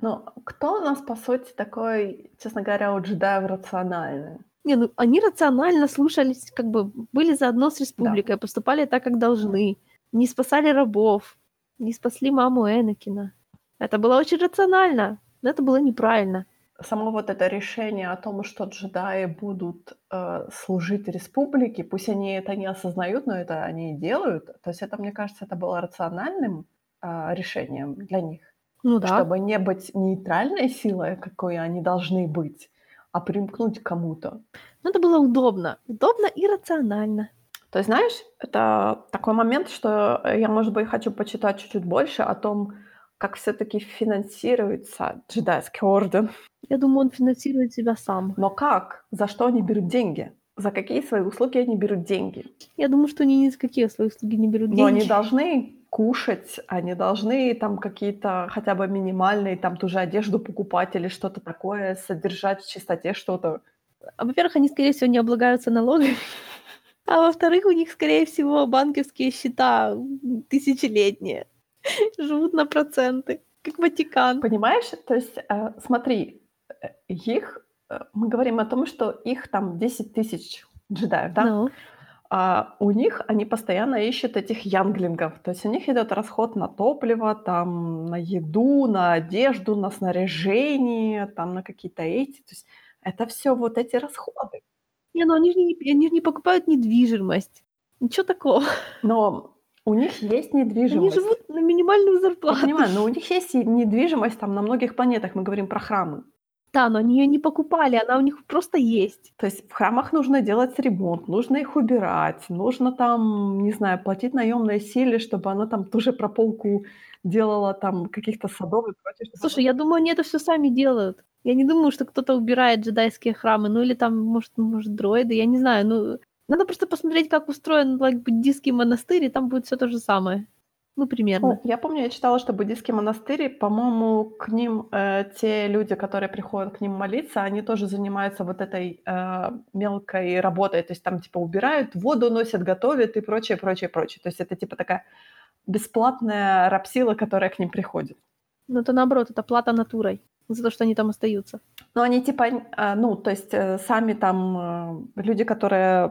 Ну, кто у нас, по сути, такой, честно говоря, у джедаев рациональный? Не, ну они рационально слушались, как бы были заодно с республикой, поступали так, как должны. Не спасали рабов, не спасли маму Энакина. Это было очень рационально, но это было неправильно. Само вот это решение о том, что джедаи будут э, служить республике, пусть они это не осознают, но это они и делают. То есть это, мне кажется, это было рациональным э, решением для них. Ну да. Чтобы не быть нейтральной силой, какой они должны быть, а примкнуть к кому-то. Ну, это было удобно. Удобно и рационально. То есть, знаешь, это такой момент, что я, может быть, хочу почитать чуть-чуть больше о том, как все-таки финансируется джедайский орден. Я думаю, он финансирует себя сам. Но как? За что они берут деньги? За какие свои услуги они берут деньги? Я думаю, что они ни за какие свои услуги не берут деньги. Но они должны кушать, они должны там какие-то хотя бы минимальные, там ту же одежду покупать или что-то такое, содержать в чистоте что-то. А, во-первых, они, скорее всего, не облагаются налогами. А во-вторых, у них, скорее всего, банковские счета тысячелетние. Живут на проценты, как Ватикан. Понимаешь? То есть, э, смотри, э, их, э, мы говорим о том, что их там 10 тысяч джедаев, да? Ну. А у них они постоянно ищут этих янглингов. То есть у них идет расход на топливо, там, на еду, на одежду, на снаряжение, там, на какие-то эти. То есть это все вот эти расходы. Не, ну они же не, они же не покупают недвижимость. Ничего такого. Но у них есть недвижимость. Они живут на минимальную Я зарплату. понимаю, но у них есть недвижимость там на многих планетах. Мы говорим про храмы. Да, но они ее не покупали, она у них просто есть. То есть в храмах нужно делать ремонт, нужно их убирать, нужно там, не знаю, платить наемной силе, чтобы она там ту же прополку делала там каких-то садов и прочее. чтобы Слушай, я думаю, они это все сами делают. Я не думаю, что кто-то убирает джедайские храмы, ну или там, может, может, дроиды, я не знаю, ну... Надо просто посмотреть, как устроен like, буддийский монастырь, и там будет все то же самое. Ну, примерно. Ну, я помню, я читала, что буддийские монастыри, по-моему, к ним э, те люди, которые приходят к ним молиться, они тоже занимаются вот этой э, мелкой работой, то есть там типа убирают, воду носят, готовят и прочее, прочее, прочее. То есть это типа такая бесплатная рабсила, которая к ним приходит. Ну, это наоборот, это плата натурой за то, что они там остаются. Ну, они типа, э, ну, то есть э, сами там э, люди, которые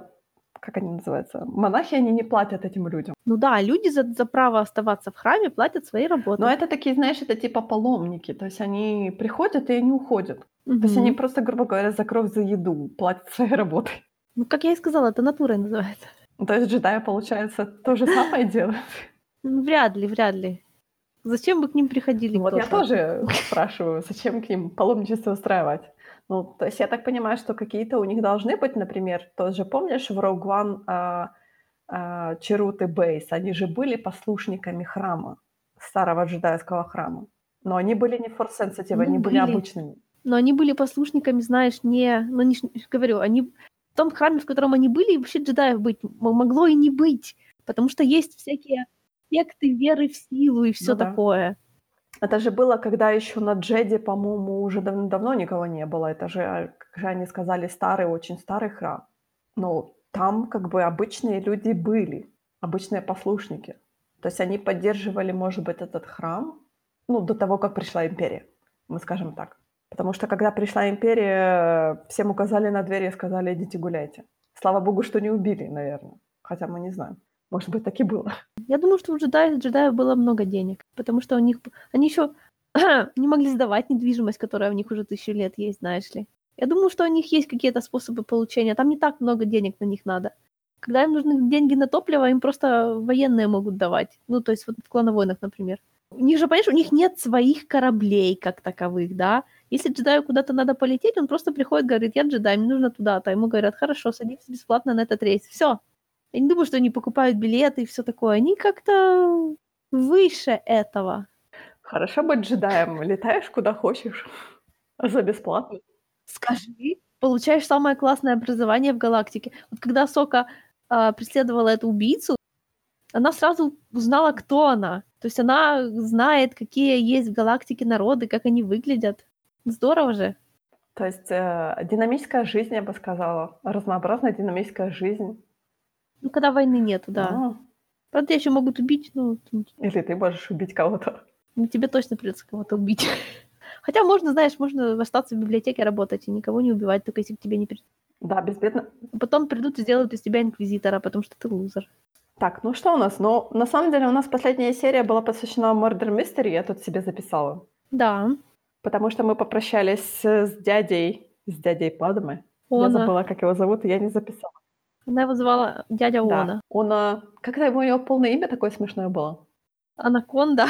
как они называются, монахи, они не платят этим людям. Ну да, люди за, за право оставаться в храме платят своей работой. Но это такие, знаешь, это типа паломники, то есть они приходят и они уходят. Мгм. То есть они просто, грубо говоря, за кровь, за еду платят своей работой. Ну, как я и сказала, это натурой называется. Ну, То есть джедаи, получается, то же самое делают. Ну, вряд ли, вряд ли. Зачем бы к ним приходили Вот я тоже спрашиваю, зачем к ним паломничество устраивать? Ну, то есть я так понимаю, что какие-то у них должны быть, например, тот же, помнишь, в Rogue One а, а, Чарут и Бейс, они же были послушниками храма, старого джедайского храма. Но они были не force sensitive, Ну, они были были. обычными. Но они были послушниками, знаешь, не... Ну, не, говорю, они... В том храме, в котором они были, вообще джедаев быть могло и не быть. Потому что есть всякие секты веры в силу и все Ну да. Это же было, когда еще на Джеде, по-моему, уже дав- давно никого не было. Это же, а, как же они сказали, старый, очень старый храм. Но там как бы обычные люди были, обычные послушники. То есть они поддерживали, может быть, этот храм, ну, до того, как пришла империя, мы скажем так. Потому что когда пришла империя, всем указали на дверь и сказали, идите гуляйте. Слава богу, что не убили, наверное. Хотя мы не знаем. Может быть, так и было. Я думаю, что у джедаев, джедаев было много денег. Потому что у них... Они еще не могли сдавать недвижимость, которая у них уже тысячу лет есть, знаешь ли. Я думаю, что у них есть какие-то способы получения. Там не так много денег на них надо. Когда им нужны деньги на топливо, им просто военные могут давать. Ну, то есть вот в клоновойнах, например. У них же, понимаешь, у них нет своих кораблей как таковых, да? Если джедаю куда-то надо полететь, он просто приходит, говорит, я джедай, мне нужно туда-то. Ему говорят, хорошо, садись бесплатно на этот рейс. Все. Я не думаю, что они покупают билеты и все такое. Они как-то выше этого. Хорошо быть джедаем. Летаешь куда хочешь. За бесплатно. Скажи, получаешь самое классное образование в галактике. Вот когда Сока преследовала эту убийцу, она сразу узнала, кто она. То есть она знает, какие есть в галактике народы, как они выглядят. Здорово же. То есть э, динамическая жизнь, я бы сказала. Разнообразная динамическая жизнь. Ну, когда войны нету, да. А, Правда, еще могут убить, т- или ты можешь убить кого-то. ну, тебе точно придется кого-то убить. Хотя можно, знаешь, можно остаться в библиотеке работать и никого не убивать, только если к тебе не придут. Да, безбедно. Потом придут и сделают из тебя инквизитора, потому что ты лузер. Так, ну что у нас? Ну, на самом деле у нас последняя серия была посвящена Murder Mystery, я тут себе записала. Да. Потому что мы попрощались с дядей, с дядей Падмы. Я забыла, как его зовут, и я не записала. Она его звала дядя Да. Она. Он, а, когда его, у него полное имя такое смешное было? Анаконда.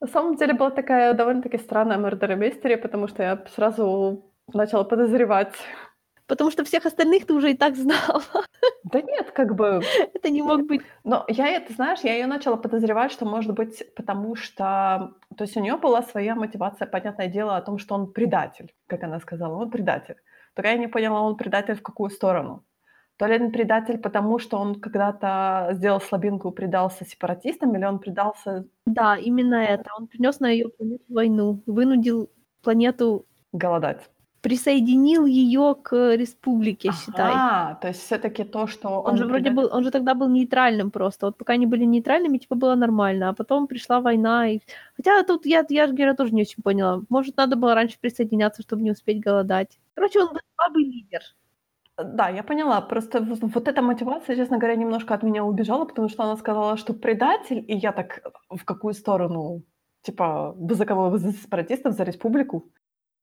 На самом деле была такая довольно-таки странная Murder Mystery, потому что я сразу начала подозревать. Потому что всех остальных ты уже и так знала. Да нет, как бы... Это не мог быть. Но я это, знаешь, я ее начала подозревать, что, может быть, потому что... То есть у нее была своя мотивация, понятное дело, о том, что он предатель, как она сказала, он предатель. Только я не поняла, он предатель в какую сторону. То ли он предатель, потому что он когда-то сделал слабинку и предался сепаратистам, или он предался Да, именно это. Он принес на ее планету войну, вынудил планету, голодать. Присоединил ее к республике, считай. А, то есть все-таки то, что Он же вроде был, он же тогда был нейтральным просто. Вот пока они были нейтральными, типа было нормально, а потом пришла война. И... Хотя тут я, я же говорю, тоже не очень поняла. Может, надо было раньше присоединяться, чтобы не успеть голодать. Короче, он был слабый лидер. Да, я поняла. Просто вот эта мотивация, честно говоря, немножко от меня убежала, потому что она сказала, что предатель, и я так в какую сторону? Типа, вы за кого? Вы за сепаратистов, за республику?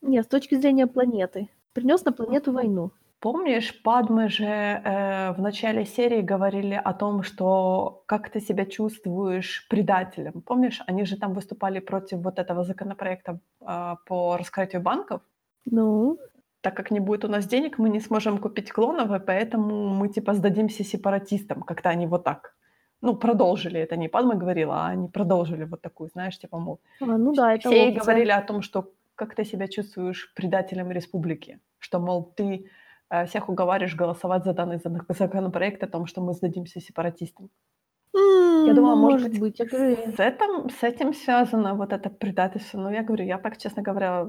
Нет, с точки зрения планеты. Принес на планету войну. Помнишь, Падмы же э, в начале серии говорили о том, что как ты себя чувствуешь предателем. Помнишь, они же там выступали против вот этого законопроекта а, по раскрытию банков. Ну, Так как не будет у нас денег, мы не сможем купить клонов, и поэтому мы типа сдадимся сепаратистам. Как-то они вот так. Ну, продолжили. Это не Падма говорила, а они продолжили вот такую, знаешь, типа, мол, а, ну да, это все опция. говорили о том, что как ты себя чувствуешь предателем республики, что, мол, ты э, всех уговариваешь голосовать за данный зак- законопроект о том, что мы сдадимся сепаратистам. Я думала, может, может быть, быть, с этим, с этим связано вот это предательство. Но я говорю, я так, честно говоря,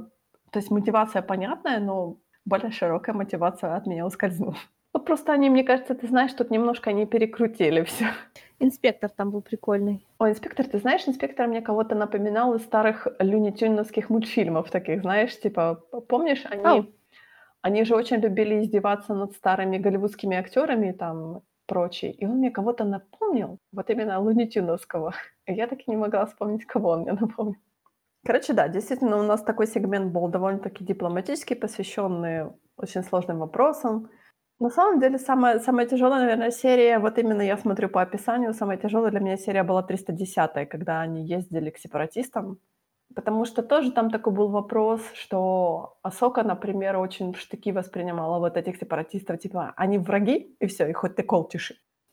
то есть мотивация понятная, но более широкая мотивация от меня ускользнула. Ну, просто они, мне кажется, ты знаешь, тут немножко они перекрутили все. Инспектор там был прикольный. О, инспектор, ты знаешь, инспектор мне кого-то напоминал из старых люнитюновских мультфильмов таких, знаешь, типа, помнишь, они, Ау. они же очень любили издеваться над старыми голливудскими актерами там прочее, и он мне кого-то напомнил, вот именно лунитюновского. И я так и не могла вспомнить, кого он мне напомнил. Короче, да, действительно, у нас такой сегмент был довольно-таки дипломатический, посвященный очень сложным вопросам. На самом деле, самая, самая тяжелая, наверное, серия, вот именно я смотрю по описанию, самая тяжелая для меня серия была 310 когда они ездили к сепаратистам. Потому что тоже там такой был вопрос, что Асока, например, очень в штыки воспринимала вот этих сепаратистов, типа, они враги, и все, и хоть ты кол.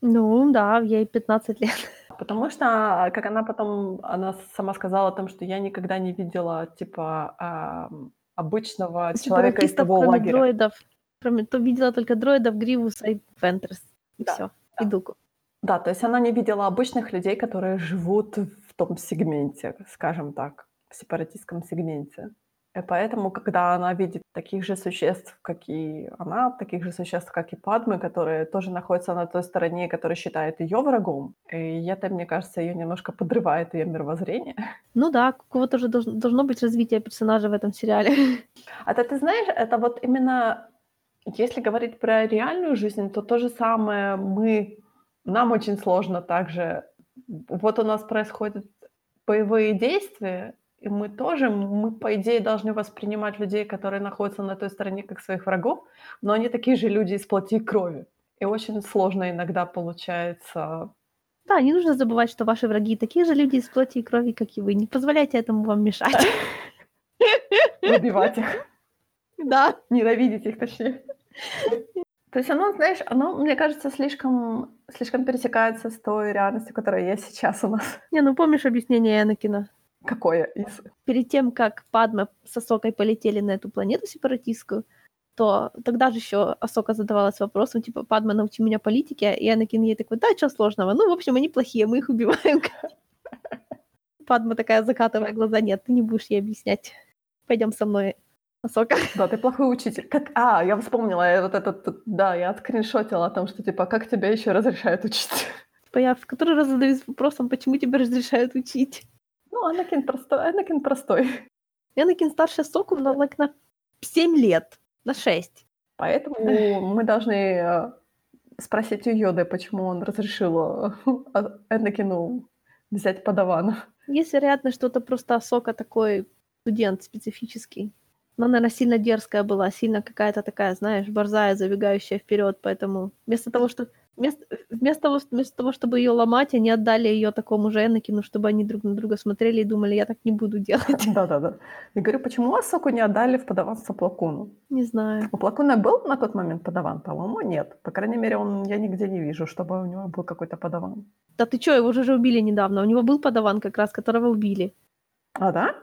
Ну да, ей 15 лет. Потому что, как она потом, она сама сказала о том, что я никогда не видела, типа, обычного человека из того лагеря. дроидов. Кроме, то видела только дроидов, Гривуса и Вентресс. И Да, все. да. И Дуку. Да, то есть она не видела обычных людей, которые живут в том сегменте, скажем так, в сепаратистском сегменте. И поэтому, когда она видит таких же существ, как и она, таких же существ, как и Падме, которые тоже находятся на той стороне, которые считают ее врагом, и это, мне кажется, ее немножко подрывает ее мировоззрение. Ну да, у кого-то же должно, должно быть развитие персонажа в этом сериале. А то ты знаешь, это вот именно, если говорить про реальную жизнь, то то же самое мы, нам очень сложно также. Вот у нас происходят боевые действия, и мы тоже, мы, по идее, должны воспринимать людей, которые находятся на той стороне, как своих врагов, но они такие же люди из плоти и крови. И очень сложно иногда получается Да, не нужно забывать, что ваши враги такие же люди из плоти и крови, как и вы. Не позволяйте этому вам мешать. выбивать их. Да. Ненавидеть их, точнее. То есть оно, знаешь, оно, мне кажется, слишком, слишком пересекается с той реальностью, которая есть сейчас у нас. Не, ну помнишь объяснение Энакина? Какое из... Перед тем, как Падма с Асокой полетели на эту планету сепаратистскую, то тогда же еще Асока задавалась вопросом, типа, Падма, научи меня политике, и Энакин ей такой, да, что сложного? Ну, в общем, они плохие, мы их убиваем. Падма такая, закатывая глаза, нет, ты не будешь ей объяснять. Пойдем со мной, Асока. Да, ты плохой учитель. Как... А, я вспомнила, я вот этот, да, я отскриншотила о том, что, типа, как тебя еще разрешают учить? Типа я в который раз задаюсь вопросом, почему тебе разрешают учить? Ну, Анакин простой, Анакин простой. Энакин старше Соку на, like, на 7 лет, на 6. Поэтому мы должны э, спросить у Йоды, почему он разрешил э, Энакину взять подавана. Есть вероятность, что это просто Сока такой студент специфический. Но, наверное, сильно дерзкая была, сильно какая-то такая, знаешь, борзая, забегающая вперед, поэтому вместо того, что вместо, вместо, того, вместо того, чтобы ее ломать, они отдали ее такому же Энакину, чтобы они друг на друга смотрели и думали, я так не буду делать. Да-да-да. Я говорю, почему Асоку не отдали в подаванство Плакуну? Не знаю. У Плакуна был на тот момент подаван? По-моему, нет. По крайней мере, он, я нигде не вижу, чтобы у него был какой-то подаван. Да ты чё, его же, же убили недавно. У него был подаван как раз, которого убили. А, да?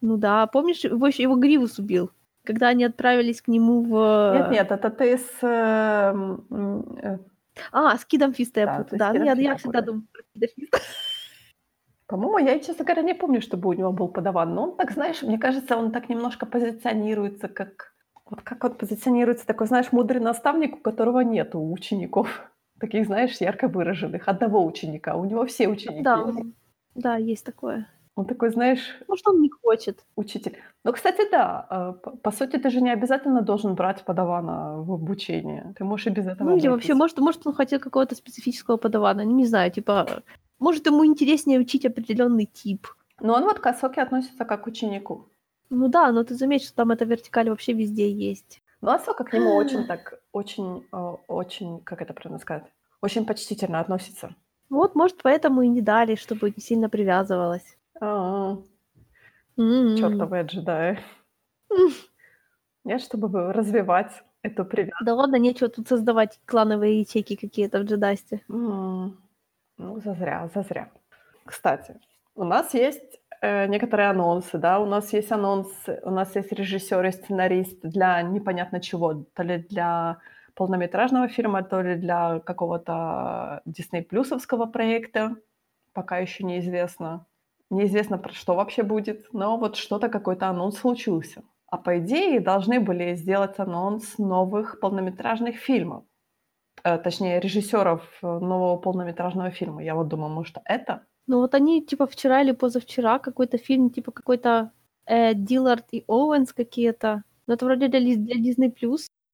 Ну да, помнишь, его, его Гривус убил, когда они отправились к нему в... Нет-нет, это ты с... э, м, э, А, с Кидом Фиста я Да, путаю. Да, ну я, я всегда думаю про Кида Фиста. По-моему, я, честно говоря, не помню, чтобы у него был подаван. Но он так, знаешь, мне кажется, он так немножко позиционируется, как... Вот как он позиционируется, такой, знаешь, мудрый наставник, у которого нет учеников. Таких, знаешь, ярко выраженных. Одного ученика. У него все ученики. Да, да, есть такое. Он такой, знаешь, Может, он не хочет. учитель. Но, кстати, да, э, по, сути, ты же не обязательно должен брать подавана в обучение. Ты можешь и без этого Ну или вообще, может, может, он хотел какого-то специфического подавана. Не знаю, типа, может, ему интереснее учить определенный тип. Но он вот к Асоке относится как к ученику. Ну да, но ты заметишь, что там эта вертикаль вообще везде есть. Но Асока к нему очень так, очень, э, очень, как это правильно сказать, очень почтительно относится. Вот, может, поэтому и не дали, чтобы не сильно привязывалась. А, М. чертовы джедаи. Нет, чтобы развивать эту привязку. Да ладно, нечего тут создавать клановые ячейки какие-то в джедасте. Ну, зазря, зазря. Кстати, у нас есть э, некоторые анонсы, да, у нас есть анонс, у нас есть режиссер и сценарист для непонятно чего, то ли для полнометражного фильма, то ли для какого-то Disney плюсовского проекта, пока еще неизвестно. Неизвестно, про что вообще будет, но вот что-то, какой-то анонс случился. А по идее должны были сделать анонс новых полнометражных фильмов. Э, точнее, режиссеров э, нового полнометражного фильма. Я вот думаю, может, это? Ну вот они, типа, вчера или позавчера какой-то фильм, типа, какой-то э, Диллард и Оуэнс какие-то. Но это вроде для, для Disney+,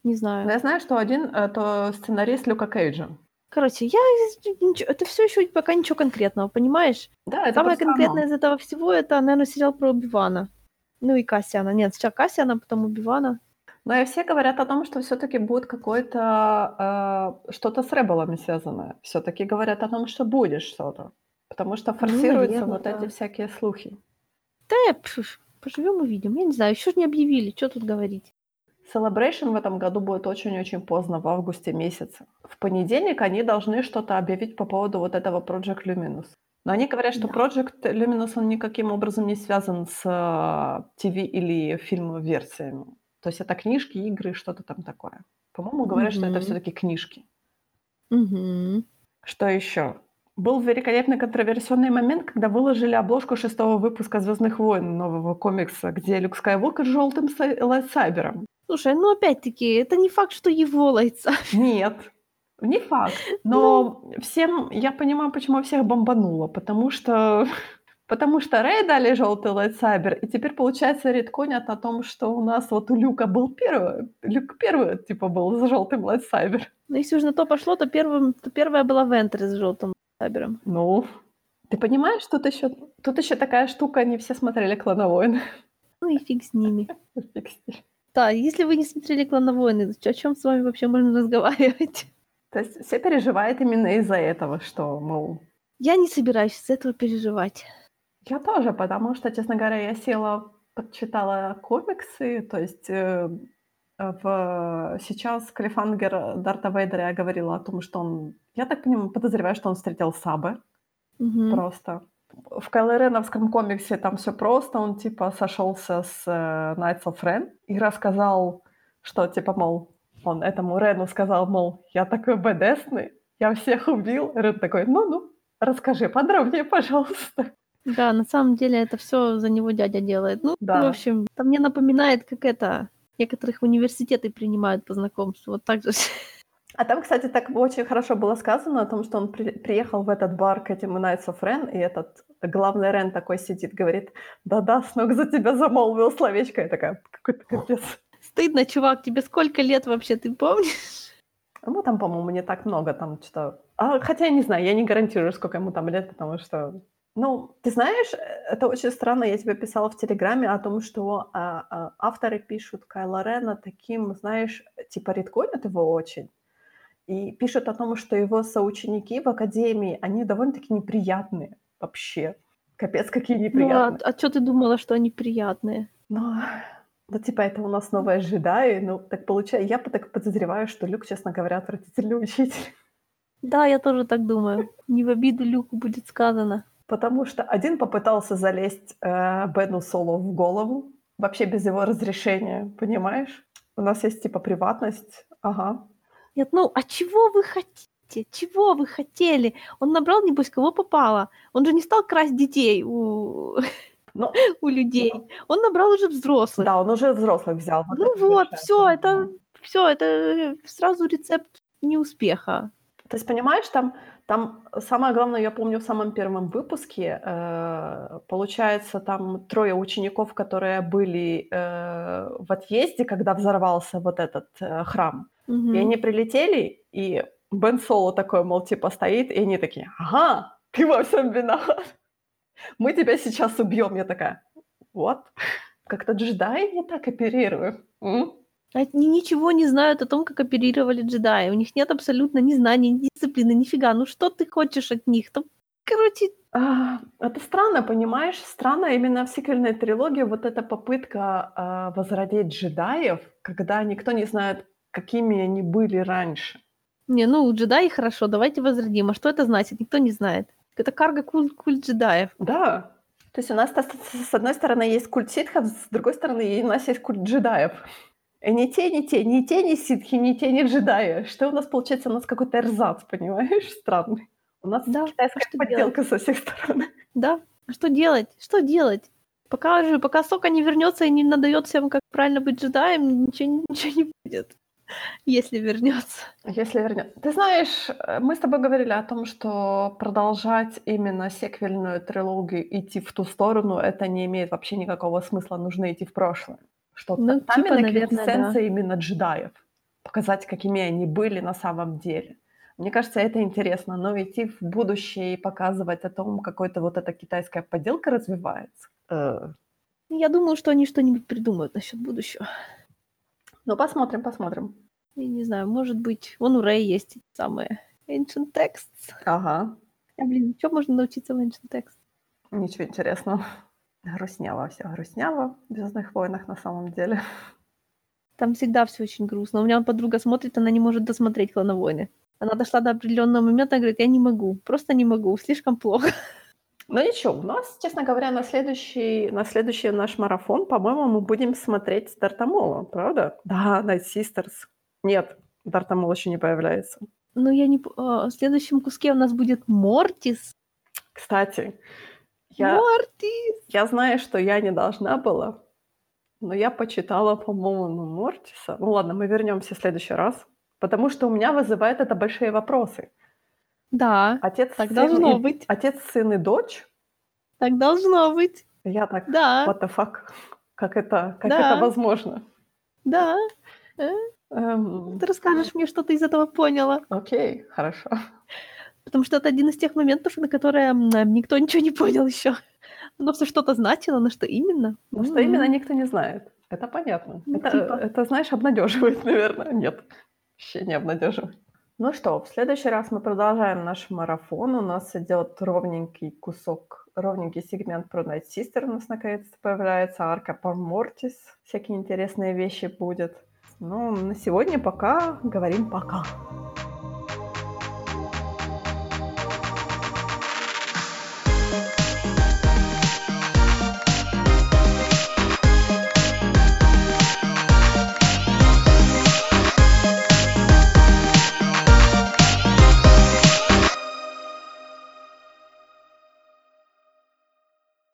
не Но знаю. я знаю, что один э, то сценарист Люка Кейджа. Короче, я... ничего- Это все еще пока ничего конкретного, понимаешь? Да, это Самое конкретное анонс. из этого всего, это, наверное, сериал про Убивана. Ну и Кассиана. Нет, сначала Кассиана, потом Убивана. Но и все говорят о том, что все-таки будет какое-то э, что-то с ребелами связанное. Все-таки говорят о том, что будет что-то. Потому что форсируются наверно, вот да. эти всякие слухи. Да, поживем увидим. Я не знаю, еще ж не объявили, что тут говорить. Celebration в этом году будет очень-очень поздно, в августе месяце. В понедельник они должны что-то объявить по поводу вот этого Project Luminous. Но они говорят, что Да. Project Luminous, он никаким образом не связан с э, ТВ или фильм-версиями. То есть это книжки, игры, что-то там такое. По-моему, говорят, что это все-таки книжки. Угу. Что еще? Был великолепный контроверсионный момент, когда выложили обложку шестого выпуска «Звездных войн» нового комикса, где Люк Скайуокер с желтым сай- лайтсайбером. Слушай, ну опять-таки, это не факт, что его лайца. Нет, не факт. Но всем, я понимаю, почему всех бомбануло, потому что Потому что Рэй дали желтый lightsaber, и теперь, получается, retcon ят о том, что у нас вот у Люка был первый, Люк первый, типа, был с желтым lightsaber. Но если уже на то пошло, то, первым, то первая была Вентресс с желтым saber ом. Ну, ты понимаешь, тут еще, тут еще такая штука, не все смотрели «Клоновойн». Ну и фиг с ними. Фиг с ним. Да, если вы не смотрели «Клоновойны», то о чем с вами вообще можно разговаривать? То есть все переживают именно из-за этого, что, мол, Я не собираюсь из этого переживать. Я тоже, потому что, честно говоря, я села, подчитала комиксы, то есть э, в... сейчас Клифангер Дарта Вейдера я говорила о том, что он, я так понимаю, подозреваю, что он встретил Сабы Мгм. просто. В Кайлореновском комиксе там все просто, он типа сошелся с э, Knights of Ren и рассказал, что типа, мол, он этому Рену сказал, мол, я такой бедесный, я всех убил. Рен такой, ну-ну, расскажи подробнее, пожалуйста. Да, на самом деле это все за него дядя делает. Ну, Да. в общем, это мне напоминает, как это некоторых университеты принимают по знакомству. Вот так же. А там, кстати, так очень хорошо было сказано о том, что он при- приехал в этот бар к этим Knights of Ren, и этот главный Рен такой сидит, говорит, да-да, Сног за тебя замолвил словечко. Я такая, какой-то капец. Стыдно, чувак, тебе сколько лет вообще, ты помнишь? Ему там, по-моему, не так много, там что... А, хотя я не знаю, я не гарантирую, сколько ему там лет, потому что... Ну, ты знаешь, это очень странно, я тебе писала в Телеграме о том, что а, а, авторы пишут Кайла Рена таким, знаешь, типа редконят его очень, и пишут о том, что его соученики в Академии, они довольно-таки неприятные вообще. Капец, какие неприятные. Ну, а, а что ты думала, что они приятные? Ну, ну, типа, это у нас новые джедаи. Ну, так получается, я так подозреваю, что Люк, честно говоря, отвратительный учитель. Да, я тоже так думаю. Не в обиду Люку будет сказано. Потому что один попытался залезть э, Бену Соло в голову, вообще без его разрешения, понимаешь? У нас есть типа приватность, ага. Нет, ну, а чего вы хотите? Чего вы хотели? Он набрал, небось, кого попало. Он же не стал красть детей у... Но... у людей. Он набрал уже взрослых. Да, он уже взрослых взял. Вот ну вот, все, это все, это сразу рецепт неуспеха. То есть, понимаешь, там, там самое главное, я помню в самом первом выпуске, э, получается, там трое учеников, которые были э, в отъезде, когда взорвался вот этот э, храм. Угу. И они прилетели, и Бен Соло такой, мол, типа стоит, и они такие, ага, ты во всем виноват мы тебя сейчас убьем. Я такая, вот, как-то джедаи не так оперируют. Они ничего не знают о том, как оперировали джедаи. У них нет абсолютно ни знаний, ни дисциплины, нифига. Ну что ты хочешь от них? Там, короче... А, это странно, понимаешь? Странно именно в сиквельной трилогии вот эта попытка а, возродить джедаев, когда никто не знает, какими они были раньше. Не, ну, джедаи хорошо, давайте возродим. А что это значит? Никто не знает. Это карго культ, культ джедаев. Да. То есть у нас с одной стороны есть культ ситхов, с другой стороны у нас есть культ джедаев. И не те, не те, не те, не ситхи, не те, не джедаи. Что у нас получается? У нас какой-то эрзац, понимаешь, странный. У нас да, китайская а подделка делать? со всех сторон. Да, а что делать? Что делать? Пока же, пока Сока не вернется и не надает всем, как правильно быть джедаем, ничего, ничего не будет. Если вернется. Если вернется. Ты знаешь, э, мы с тобой говорили о том, что продолжать именно секвельную трилогию, идти в ту сторону, это не имеет вообще никакого смысла. Нужно идти в прошлое. Что ну, там типа, именно наверное, да. именно джедаев. Показать, какими они были на самом деле. Мне кажется, это интересно. Но идти в будущее и показывать о том, какой-то вот эта китайская подделка развивается. Э. Я думаю, что они что-нибудь придумают насчет будущего. Ну, посмотрим, посмотрим. Я не знаю, может быть, вон у Рэй есть самые Ancient Texts. Ага. А, блин, что можно научиться в Ancient Text? Ничего интересного. Грустняво все, грустняво в «Звездных войнах» на самом деле. Там всегда все очень грустно. У меня подруга смотрит, она не может досмотреть «Клоновойны». Она дошла до определенного момента, говорит, я не могу, просто не могу, слишком плохо. Ну ничего, у нас, честно говоря, на следующий, на следующий наш марафон, по-моему, мы будем смотреть Дартамола, правда? Да, Night Sisters. Нет, Дартамол еще не появляется. Ну, я не... А, в следующем куске у нас будет Мортис. Кстати, я... Мортис! Я знаю, что я не должна была, но я почитала, по-моему, Мортиса. Ну ладно, мы вернемся в следующий раз, потому что у меня вызывает это большие вопросы. Да, отец, так должно и, быть. Отец, сын и дочь? Так должно быть. Я так, да. what the fuck? Как это, как да. это возможно? Да. Э? Эм... Ты расскажешь мне, что ты из этого поняла. Окей, хорошо. Потому что это один из тех моментов, на которые никто ничего не понял еще. Но все что-то значило, но что именно? Ну, mm-hmm. что именно, никто не знает. Это понятно. Ну, это, типа. это, знаешь, обнадеживает, наверное. Нет, вообще не обнадеживает. Ну что, в следующий раз мы продолжаем наш марафон. У нас идет ровненький кусок, ровненький сегмент про Night Sister. У нас наконец-то появляется арка по Мортис. Всякие интересные вещи будет. Ну, на сегодня пока говорим пока.